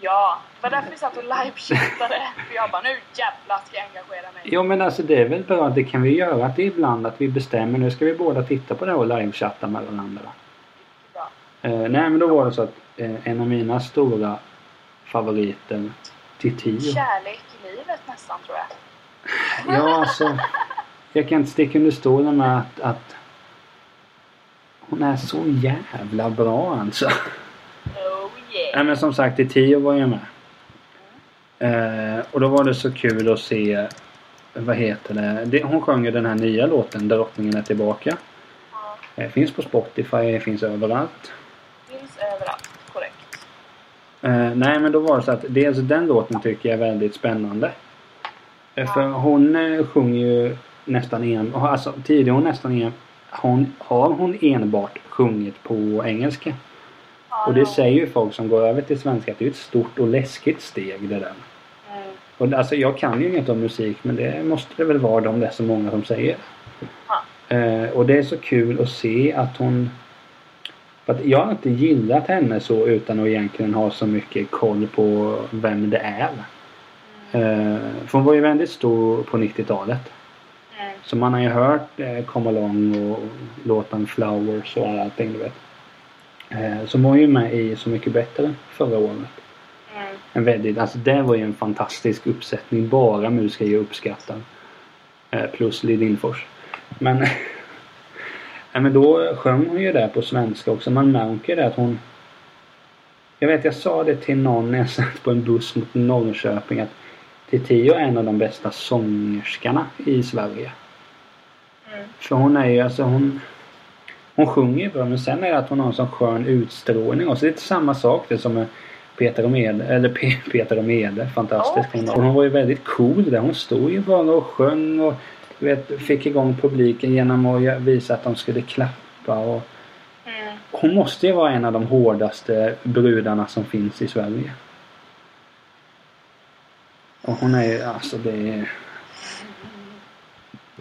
Ja, det var därför vi satt och livechattade. För jag bara, nu jävlar ska jag engagera mig. Jo men alltså det är väl bra, det kan vi göra att det ibland att vi bestämmer nu ska vi båda titta på det här och livechatta med varandra. Bra. Eh, nej men då var det så att eh, en av mina stora favoriter Titiyo. Kärlek i livet nästan tror jag. Ja alltså. Jag kan inte sticka under stolen med att, att hon är så jävla bra alltså. Nej men som sagt Titiyo var ju med. Eh, och då var det så kul att se vad heter det? det hon sjöng ju den här nya låten Drottningen är tillbaka. Eh, finns på Spotify, finns överallt. finns överallt. Korrekt. Eh, nej men då var det så att dels den låten tycker jag är väldigt spännande. Eh, för hon eh, sjunger ju nästan en, alltså tidigare hon nästan en, hon, har hon enbart sjungit på engelska. Och det säger ju folk som går över till svenska att det är ett stort och läskigt steg det där. Mm. Och alltså jag kan ju inget om musik men det måste det väl vara om det är så många som säger. Eh, och det är så kul att se att hon... För att jag har inte gillat henne så utan att egentligen ha så mycket koll på vem det är. Eh, för hon var ju väldigt stor på 90-talet. Mm. Så man har ju hört eh, Come Along och låten Flowers och allting du vet. Eh, hon var ju med i Så Mycket Bättre förra året. Mm. En väldigt, alltså det var ju en fantastisk uppsättning. Bara musiker jag uppskattar. Eh, plus Lill Lindfors. Men, ja, men då sjöng hon ju där på svenska också. Man märker det att hon... Jag vet, jag sa det till någon när jag satt på en buss mot Norrköping att Titiyo är en av de bästa sångerskarna i Sverige. Mm. För hon är ju alltså hon... Hon sjunger ju bra men sen är det att hon har en sån skön utstrålning. Och så det är lite samma sak det som med Peter och Mede, eller Pe Peter och Mede, fantastisk Ja, hon hon var ju väldigt cool där. Hon stod ju bara och sjöng och du vet, fick igång publiken genom att visa att de skulle klappa. Och Mm. hon måste ju vara en av de hårdaste brudarna som finns i Sverige. Och hon är ju, alltså det är...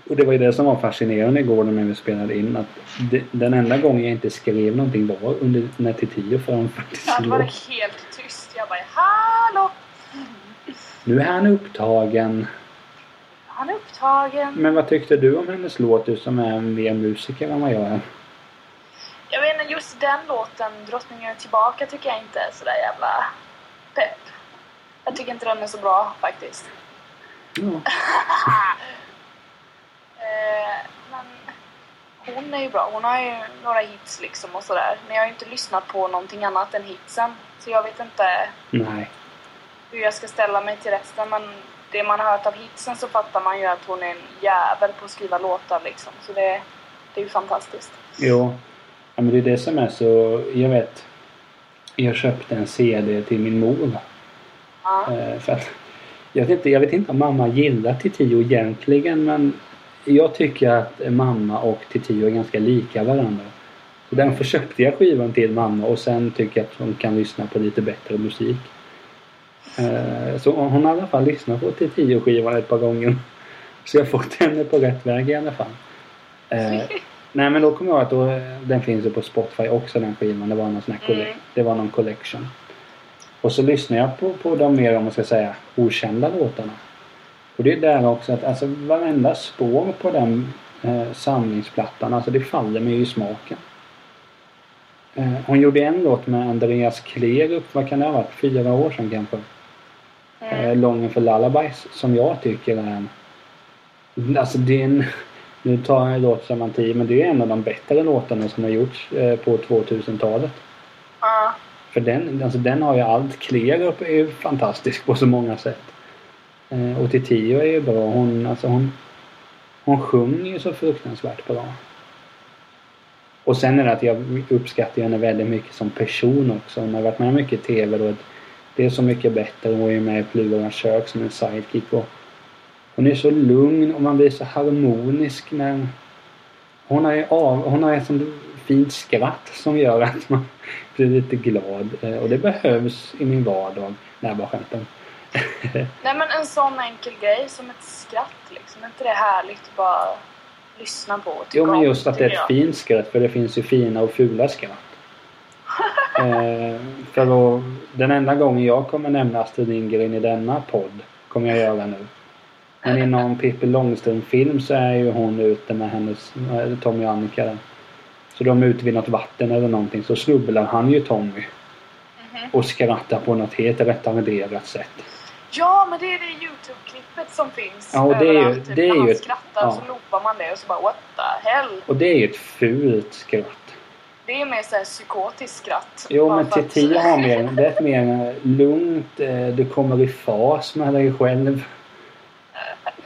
Och det var ju det som var fascinerande igår när vi spelade in. Att det, den enda gången jag inte skrev någonting var under när Titiyo för hon faktiskt då var helt tyst. Jag bara hallå! Nu är han upptagen. Han är upptagen. Men vad tyckte du om hennes låt? Du som är mer musiker än vad jag är. Jag vet inte, just den låten, Drottningen är tillbaka, tycker jag inte är sådär jävla pepp. Jag tycker inte den är så bra faktiskt. Ja. Eh, men hon är ju bra. Hon har ju några hits liksom och sådär. Men jag har ju inte lyssnat på någonting annat än hitsen. Så jag vet inte Nej. hur jag ska ställa mig till resten. Men det man har hört av hitsen så fattar man ju att hon är en jävel på att skriva låtar liksom. Så det, det är ju fantastiskt. Jo. Ja, men det är det som är så... Jag vet. Jag köpte en CD till min mor. Ja. Eh, för att, jag, vet inte, jag vet inte om mamma gillar Titiyo egentligen men jag tycker att mamma och Titiyo är ganska lika varandra. Så därför köpte jag skivan till mamma och sen tycker jag att hon kan lyssna på lite bättre musik. Eh, så hon har i alla fall lyssnat på Titiyo-skivan ett par gånger. Så jag har fått henne på rätt väg i alla fall. Eh, nej men då kommer jag att då, den finns ju på Spotify också den skivan. Det var någon sån här collect, Mm. det var någon collection. Och så lyssnar jag på, på de mer, om man ska säga, okända låtarna. Och det är där också att alltså varenda spår på den eh, samlingsplattan, alltså det faller mig i smaken. Eh, hon gjorde en låt med Andreas Klerup, vad kan det ha varit? Fyra år sedan kanske. Eh, Mm. Lången för Lullabies, som jag tycker är en... Alltså det är en... Nu tar jag en låt som man men det är en av de bättre låtarna som har gjorts eh, på 2000-talet. Ja. För den, alltså den har ju allt. Klerup är ju fantastisk på så många sätt. Eh, och Titiyo är ju bra. Hon, alltså hon, hon sjunger ju så fruktansvärt bra. Och sen är det att jag uppskattar henne väldigt mycket som person också. Hon har varit med mycket i TV då. Det är så mycket bättre. Hon är ju med i Plurans kök som en sidekick. Och hon är så lugn och man blir så harmonisk när... Hon har ju av, hon har ett sånt fint skratt som gör att man blir lite glad. Eh, och det behövs i min vardag. Nej, bara skämtar. Nej men en sån enkel grej som ett skratt liksom. Är inte det härligt att bara lyssna på och Jo, men om, just att det är ett jag. fint skratt. För det finns ju fina och fula skratt. eh, för då, den enda gången jag kommer nämna Astrid Lindgren i denna podd kommer jag göra nu. Men i någon Pippi Långstrump-film så är ju hon ute med hennes, eh, Tommy och Annika där. Så de är ute vid något vatten eller någonting så snubblar han ju Tommy. Mhm. Och skrattar på något helt retarderat sätt. Ja, men det är det Youtube-klippet som finns Ja, och det är ju- typ. det är När ju man ett- skrattar ja. så loopar man det och så bara what the hell. Och det är ju ett fult skratt. Det är mer såhär psykotiskt skratt. Jo men Titiyo har mer, det är mer lugnt, eh, du kommer i fas med dig själv.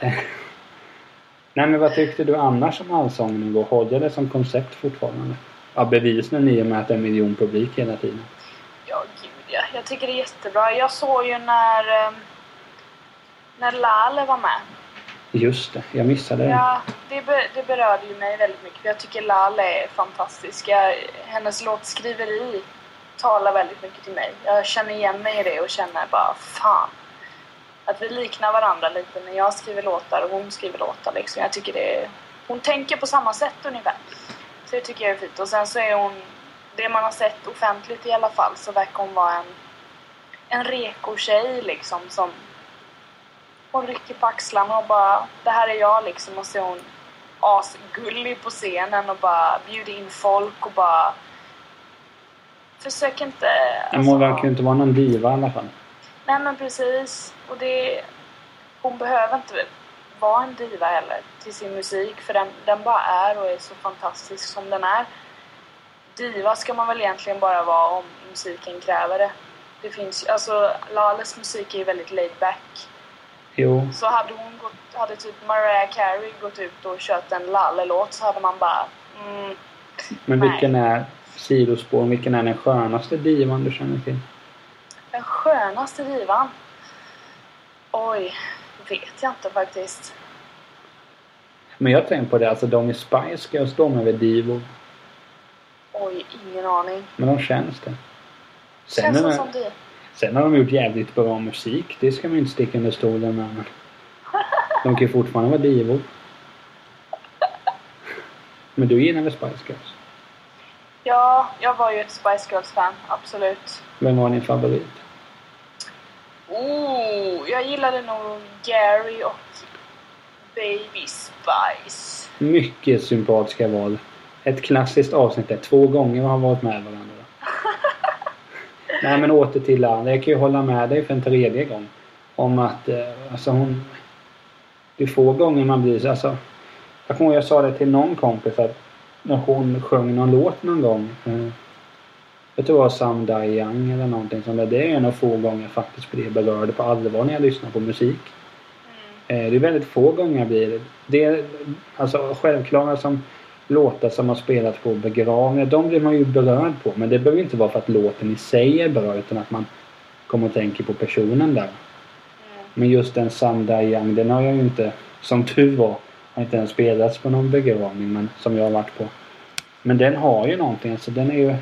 Nej men vad tyckte du annars om Allsången igår? Håller det som koncept fortfarande? Ja bevisligen i och med att det är en miljon publik hela tiden. Ja, gud ja. Jag tycker det är jättebra. Jag såg ju när, eh, när Lale var med. Just det, jag missade det. Ja, det, be, det berörde ju mig väldigt mycket. för Jag tycker Lale är fantastisk. Jag, hennes låtskriveri talar väldigt mycket till mig. Jag känner igen mig i det och känner bara fan. Att vi liknar varandra lite när jag skriver låtar och hon skriver låtar. Liksom. Jag tycker det är, hon tänker på samma sätt ungefär. Så det tycker jag är fint. Och sen så är hon, det man har sett offentligt i alla fall, så verkar hon vara en, en reko tjej liksom som hon rycker på axlarna och bara det här är jag liksom och så är hon asgullig på scenen och bara bjuder in folk och bara försök inte... Men hon verkar ju inte vara någon diva i alla fall. Nej men precis. Och det... Hon behöver inte vara en diva heller till sin musik för den, den bara är och är så fantastisk som den är. Diva ska man väl egentligen bara vara om musiken kräver det. Det finns ju- alltså Lales musik är ju väldigt laid back. Jo. Så hade hon gått, hade typ Mariah Carey gått ut och kört en Lalle-låt så hade man bara mm, Men Nej. vilken är sidospår, vilken är den skönaste divan du känner till? Den skönaste divan? Oj, vet jag inte faktiskt. Men jag tänker på det, alltså de i Spice Girls, de är väl divor. Oj, ingen aning. Men de känns det. Sen, Känns de, som du? Sen har de gjort jävligt bra musik. Det ska man ju inte sticka under stolen med. De kan ju fortfarande vara divor. Men du gillar väl Spice Girls? Ja, jag var ju ett Spice Girls-fan, absolut. Vem var din favorit? Oh, jag gillade nog Gary och Baby Spice. Mycket sympatiska val. Ett klassiskt avsnitt där två gånger har varit med varandra. Nej men åter till Anna. Jag kan ju hålla med dig för en tredje gång. Om att eh, alltså hon... Det är få gånger man blir så alltså. Jag kommer ihåg jag sa det till någon kompis att när hon sjöng någon låt någon gång. Eh, jag tror det var Some Die Young eller någonting sånt där. Det är en av få gånger jag faktiskt blir berörd på allvar när jag lyssnar på musik. Mm. Eh, Det är väldigt få gånger jag blir det. det. är, Alltså självklara som låtar som har spelats på begravningar, de blir man ju berörd på. Men det behöver inte vara för att låten i sig är bra utan att man kommer och tänker på personen där. Mm. Men just den Die Young, den har jag ju inte, som tur var, har inte ens spelats på någon begravning men, som jag har varit på. Men den har ju någonting, alltså den är ju...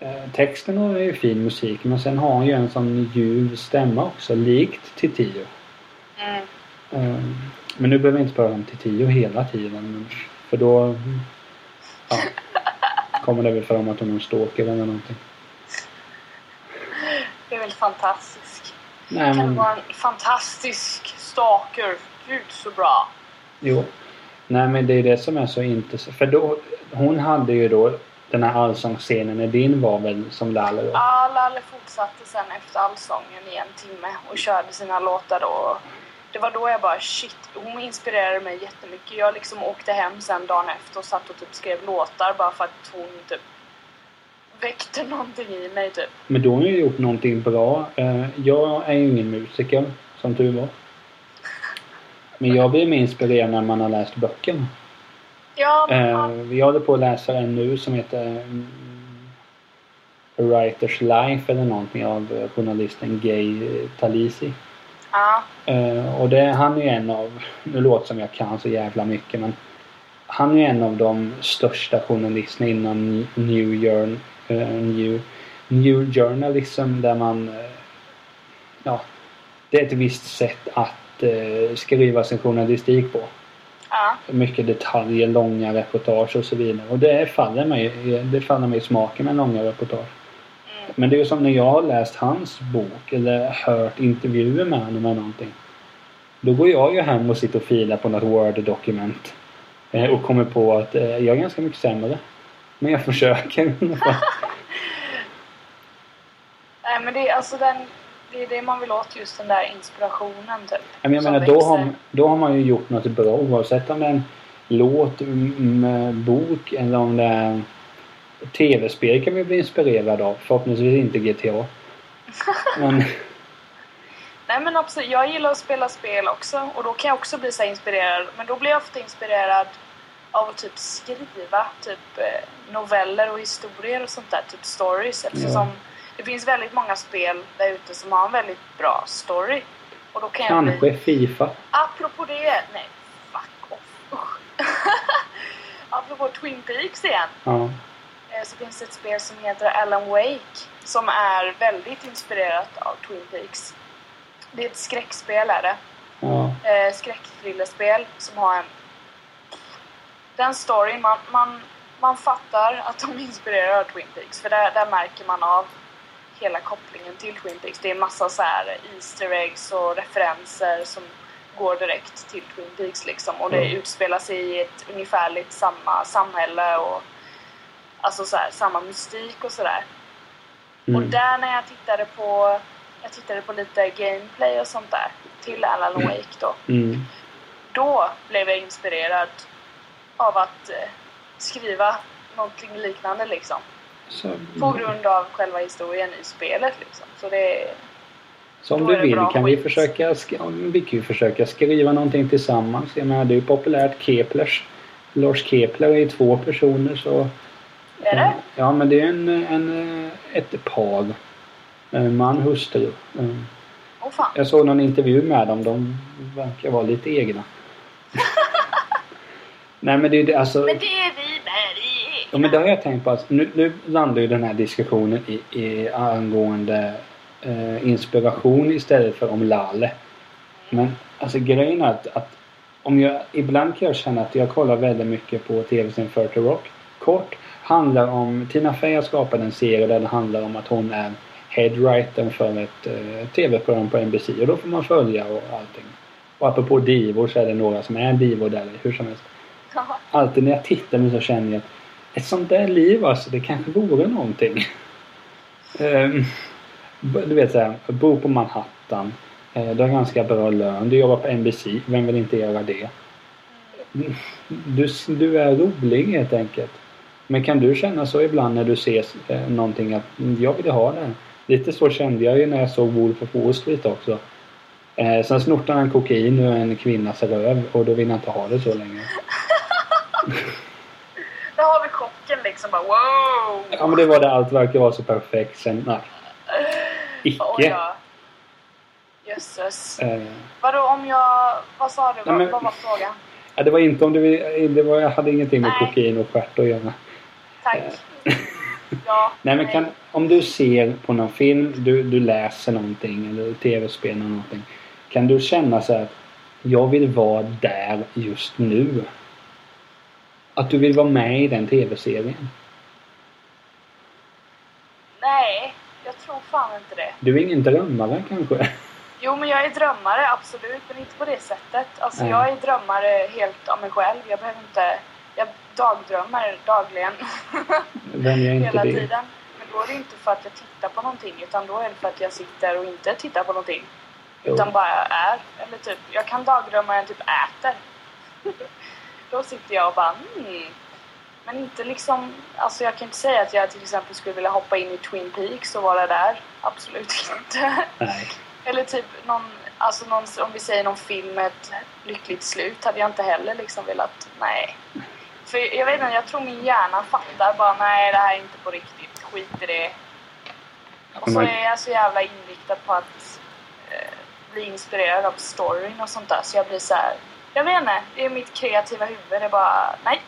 Eh, texten är ju fin musik men sen har han ju en sån ljuv stämma också, likt till Tio. Mm. Eh, Men nu behöver vi inte prata om Tio hela tiden. Men, för då ja, kommer det väl fram att hon är en stalker eller någonting. Det är väl fantastiskt. Nej Kan vara en fantastisk stalker. Gud så bra. jo. Nej men det är det som är så intressant. För då, hon hade ju då den här allsångsscenen när din var väl som Lalle då? Ja, Lalle fortsatte sen efter allsången i en timme och körde sina låtar då. Det var då jag bara shit, hon inspirerade mig jättemycket. Jag liksom åkte hem sen dagen efter och satt och typ skrev låtar bara för att hon typ väckte någonting i mig typ. Men då har hon ju gjort någonting bra. Eh, Jag är ju ingen musiker, som tur var. Men jag blir mer inspirerad när man har läst böckerna. Ja, men, Eh, vi håller på att läsa en nu som heter mm, A Writer's Life eller någonting av journalisten Gay Talisi. Ja. Eh, och det, han är ju en av, nu låter som jag kan så jävla mycket men han är ju en av de största journalisterna inom New, eh, New, New Journalism där man eh, ja, det är ett visst sätt att skriva sin journalistik på ja. mycket detaljer, långa reportage och så vidare. Och det faller mig, det faller mig i smaken med långa reportage. Mm. Men det är ju som när jag har läst hans bok eller hört intervjuer med honom eller någonting. Då går jag ju hem och sitter och filar på något Word-dokument. Eh, och kommer på att eh, jag är ganska mycket sämre. Men jag försöker. Nej men det är alltså den, det är det man vill åt, just den där inspirationen typ. Men jag menar, då har, då har man ju gjort något bra oavsett om det är en låt, m- m- bok eller om det är tv-spel kan vi bli inspirerade av. Förhoppningsvis inte GTA. Men Nej men absolut, jag gillar att spela spel också och då kan jag också bli så inspirerad. Men då blir jag ofta inspirerad av att typ skriva typ eh, noveller och historier och sånt där, typ stories. Eftersom det finns väldigt många spel där ute som har en väldigt bra story. Och då kan jag bli... kanske Fifa. Apropå det, nej, fuck off, usch. Apropå Twin Peaks igen. Ja. Eh, Så finns det ett spel som heter Alan Wake som är väldigt inspirerat av Twin Peaks. Det är ett skräckspel är det. Ja. Eh, skräckthrillerspel som har en... Den storyn, man, man, man fattar att de är inspirerade av Twin Peaks för där, där märker man av hela kopplingen till Twin Peaks. Det är massa så här Easter eggs och referenser som går direkt till Twin Peaks liksom och det utspelar sig i ett ungefärligt samma samhälle och alltså så här, samma mystik och sådär. Och Mm. där när jag tittade på jag tittade på lite gameplay och sånt där till Alan Wake då. Mm. Då blev jag inspirerad av att eh, skriva någonting liknande liksom. Så, På grund av själva historien i spelet liksom. Så det så om du vill kan vi försöka, vi kan ju försöka skriva någonting tillsammans. Jag menar det är ju populärt. Keplers. Lars Kepler är ju två personer så... är det. Ja men det är en, en, ett par. Man, hustru. Åh fan. Jag såg någon intervju med dem. De verkar vara lite egna. Nej men det är alltså... Men det är vi med i. Ja men det har jag tänkt på. Alltså, nu, nu landar ju den här diskussionen i, i angående eh, inspiration istället för om Lale. Men alltså grejen är att, att om jag, ibland kan jag känna att jag kollar väldigt mycket på tv-serien 40 Rock. Kort handlar om, Tina Fey har skapat en serie där det handlar om att hon är headwriter för ett eh, tv-program på NBC och då får man följa och allting. Och apropå divor så är det några som är divor där hur som helst. Alltid när jag tittar nu så känner jag att ett sånt där liv alltså, det kanske vore någonting. Ehm, du vet såhär, bo på Manhattan. Eh, du har ganska bra lön. Du jobbar på NBC. Vem vill inte göra det? Du, du är rolig helt enkelt. Men kan du känna så ibland när du ser eh, någonting att "Mm, jag vill ha det här. Lite så kände jag ju när jag såg Wolf of Wall Street också. Eh, sen snortade han kokain ur en kvinnas röv och då vill jag inte ha det så länge. Där har vi chocken liksom bara wow! Ja men det var det. Allt verkar vara så perfekt. Sen nej. Icke. Oj då. Jösses. Eh, Vadå om jag... Vad sa du? Vad, men- vad var frågan? ja, det var inte om du vill, det var, Jag hade ingenting med Nej. kokain och stjärt att göra. Tack. Ja. Nej men kan, om du ser på någon film, du, du läser någonting eller tv-spel eller någonting. Kan du känna så här att jag vill vara där just nu? Att du vill vara med i den tv-serien? Nej, jag tror fan inte det. Du är ingen drömmare kanske? Jo, men jag är drömmare, absolut. Men inte på det sättet. Alltså, Nej. jag är drömmare helt av mig själv. Jag behöver inte... Jag dagdrömmer dagligen. Vem gör inte hela det? tiden. Men då är det inte för att jag tittar på någonting. Utan då är det för att jag sitter och inte tittar på någonting. Jo. Utan bara är. Eller typ, jag kan dagdrömma när jag typ äter. då sitter jag och bara mm. Men inte liksom... Alltså jag kan inte säga att jag till exempel skulle vilja hoppa in i Twin Peaks och vara där. Absolut inte. Nej. Eller typ någon, alltså någon, om vi säger någon film med ett lyckligt slut hade jag inte heller liksom velat, nej. För jag vet inte, jag tror min hjärna fattar bara nej det här är inte på riktigt, skit i det. Och så Man- är jag så jävla inriktad på att eh, bli inspirerad av storyn och sånt där så jag blir så här. jag vet inte, det är mitt kreativa huvud, det är bara nej.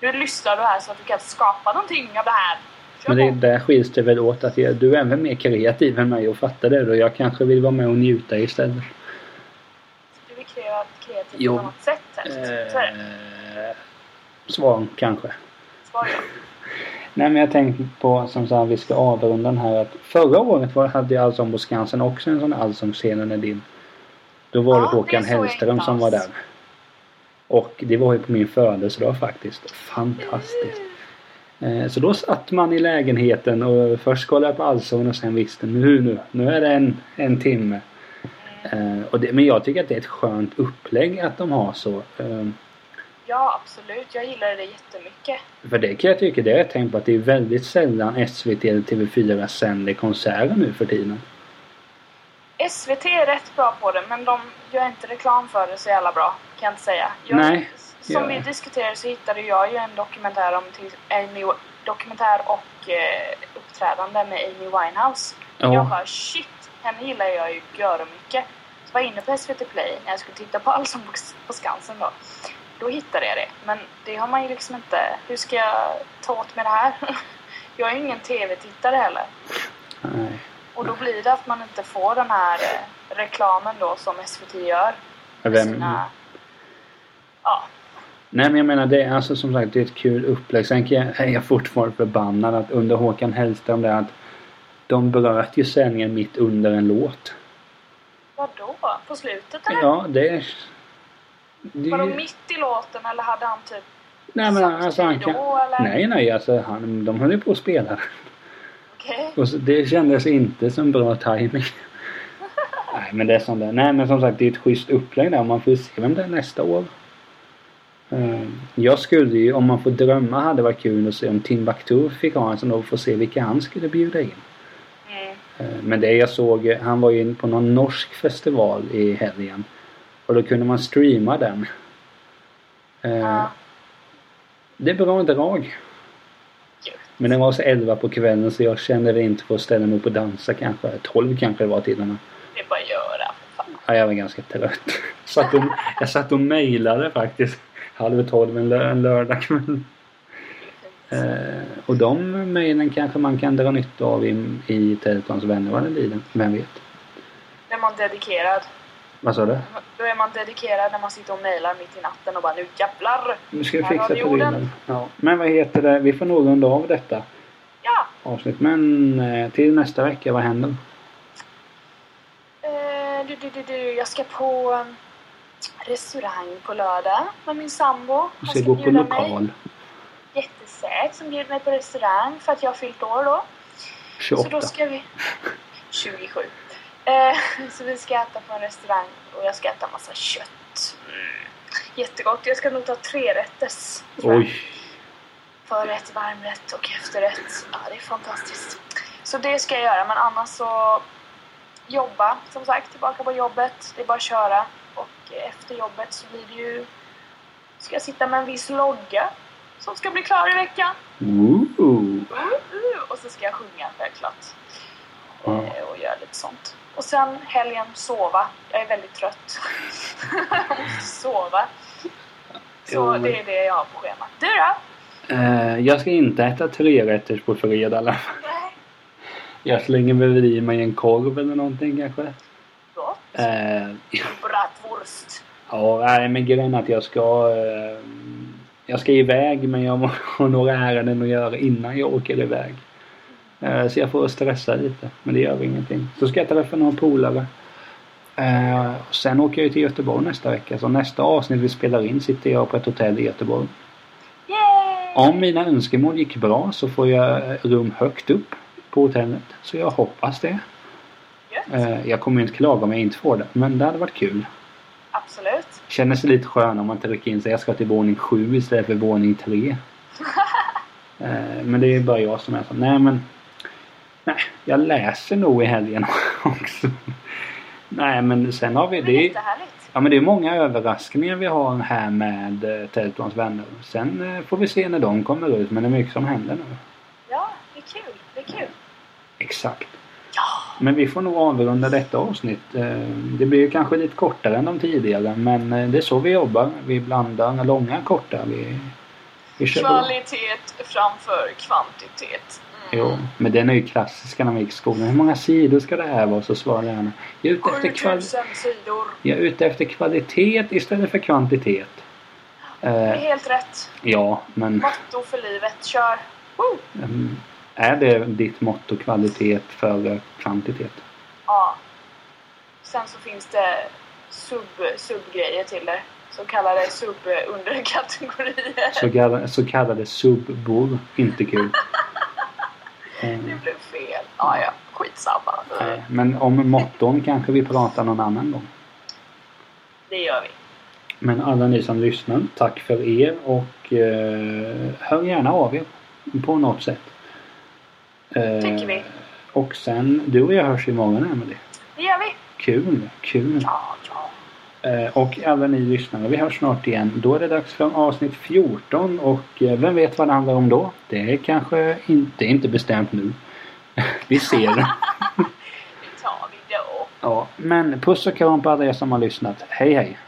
Nu lyssnar du här så att du kan skapa någonting av det här. Men det, där skiljs det väl åt att jag, du är även mer kreativ än mig och fattar det och jag kanske vill vara med och njuta istället. Du är kreativ, på något sätt helst. Så är det. Eh, svar kanske. Svar ja. Nej men jag tänkte på som sagt vi ska avrunda den här att förra året var, hade jag Allsång på Skansen också en sån här allsångsscen när din. Då var Ja, det det Håkan jag Hellström som var där. Och det var ju på min födelsedag faktiskt. Fantastiskt. Eh, Så då satt man i lägenheten och först kollade på Allsång och sen visste nu nu, nu är det en, en timme. Eh, och det, men jag tycker att det är ett skönt upplägg att de har så. Ja, absolut. Jag gillade det jättemycket. För det kan jag tycka, det har jag tänkt på att det är väldigt sällan SVT eller TV4 sänder konserter nu för tiden. SVT är rätt bra på det, men de gör inte reklam för det så jävla bra, kan jag inte säga. Jag, Nej, Som ja. vi diskuterade så hittade jag ju en dokumentär om till Amy, dokumentär och eh, uppträdande med Amy Winehouse. Ja. Jag bara shit, henne gillar jag ju mycket. Så var jag inne på SVT Play när jag skulle titta på Allsång på Skansen då. Då hittade jag det. Men det har man ju liksom inte... Hur ska jag ta åt mig det här? Jag är ju ingen TV-tittare heller. Nej. Och då blir det att man inte får den här eh, reklamen då som SVT gör. Vem, sina... Ja. nej men jag menar det är alltså som sagt det är ett kul upplägg. Sen jag, är jag fortfarande förbannad att under Håkan Hellström där att de bröt ju sändningen mitt under en låt. Vadå? På slutet eller? Ja det är... Det, Var de mitt i låten eller hade han typ nej men alltså han då, kan... eller? Nej nej alltså han, de höll ju på att spela. Okej. Och så, det kändes inte som bra timing. Nej men det är sånt där. Nej men som sagt det är ett schysst upplägg där. Man får se vem det är nästa år. Eh, Jag skulle ju, om man får drömma, hade varit kul att se om Timbuktu fick ha en sån då och få se vilka han skulle bjuda in. Mm. Eh, Men det jag såg, han var ju på någon norsk festival i helgen. Och då kunde man streama den. Eh, Ja. Det är bra drag. Men den var så 11 på kvällen så jag kände det inte för att ställa mig upp och dansa kanske. 12 kanske det var till och med. Det är bara att göra. Fan. Ja, jag var ganska trött. Satt och, jag satt och mejlade faktiskt. Halv tolv en, lö- en lördag kväll. Eh, och de mejlen kanske man kan dra nytta av i, i Teltons vänner vad det lider. Vem vet? Då är man dedikerad. Vad sa du? Då är man dedikerad när man sitter och mejlar mitt i natten och bara nu jävlar! Nu ska vi fixa prylen. Ja. Men vad heter det? Vi får nog runda av detta Ja! avsnitt. Men eh, till nästa vecka, vad händer? Eh, du, du, du, du. Jag ska på um, restaurang på lördag med min sambo. Du Han ska gå på lokal. Mig. Jättesäk som bjuder mig på restaurang för att jag har fyllt år då. Så 28. då ska vi... 27. Eh, så vi ska äta på en restaurang och jag ska äta massa kött. Mm. Jättegott. Jag ska nog ta tre rätters. Oj. Förrätt, varmrätt och efterrätt. Ja, det är fantastiskt. Så det ska jag göra, men annars så jobba, som sagt, tillbaka på jobbet. Det är bara att köra. Och efter jobbet så blir det ju... Ska jag sitta med en viss logga som ska bli klar i veckan. Uh, och så ska jag sjunga självklart. Eh, och göra lite sånt. Och sen helgen sova. Jag är väldigt trött. jag måste sova. Så Jo, det är det jag har på schemat. Du då? Eh, jag ska inte äta trerätters på fredag i fall. Nej. Jag slänger väl i mig en korv eller någonting kanske. Gott. Eh, Bratwurst. ja, nej, men grejen att jag ska... Eh, jag ska iväg men jag har några ärenden att göra innan jag åker iväg. Eh, så jag får stressa lite. Men det gör ingenting. Så ska jag träffa några polare. Eh, och sen åker jag till Göteborg nästa vecka. Så nästa avsnitt vi spelar in sitter jag på ett hotell i Göteborg. Yay! Om mina önskemål gick bra så får jag rum högt upp på hotellet. Så jag hoppas det. Gött. Eh, Jag kommer inte klaga om jag inte får det. Men det hade varit kul. Absolut. Känner sig lite skön om man trycker in sig. Jag ska till våning 7 istället för våning 3. Eh, Men det är bara jag som är så. Nej men. Jag läser nog i helgen också. Nej men sen har vi Det är det. jättehärligt. Ja men det är många överraskningar vi har här med eh, Teltons vänner. Sen eh, får vi se när de kommer ut. Men det är mycket som händer nu. Ja, det är kul. Det är kul. Exakt. Ja! Men vi får nog avrunda detta avsnitt. Eh, Det blir ju kanske lite kortare än de tidigare men eh, det är så vi jobbar. Vi blandar långa korta. Vi, vi. Kvalitet framför kvantitet. Jo, men den är ju klassiska när vi gick i skolan. Hur många sidor ska det här vara? Så svarar lärarna. Jag är ute efter, kval- 7000 sidor. jag är ute efter kvalitet istället för kvantitet. Det är Eh, helt rätt. ja, men Motto för livet. Kör! Woo! mm, är det ditt motto kvalitet före kvantitet? Ja. Sen så finns det sub, subgrejer till det. Så kallade sub-underkategorier. Så så kallade subbor. Inte kul. Eh, Det blev fel. Ja, ja. Skitsamma. Nej, men om motton kanske vi pratar någon annan gång. Det gör vi. Men alla ni som lyssnar, tack för er och eh, hör gärna av er på något sätt. Eh, Tycker vi. Och sen, du och jag hörs imorgon Emelie. Det gör vi. Kul, kul. Ja, och alla ni lyssnare, vi hörs snart igen. Då är det dags för avsnitt 14 och eh, vem vet vad det handlar om då? Det är kanske inte, inte bestämt nu. vi ser. Det tar vi då. ja, men puss och kram på alla er som har lyssnat. Hej hej!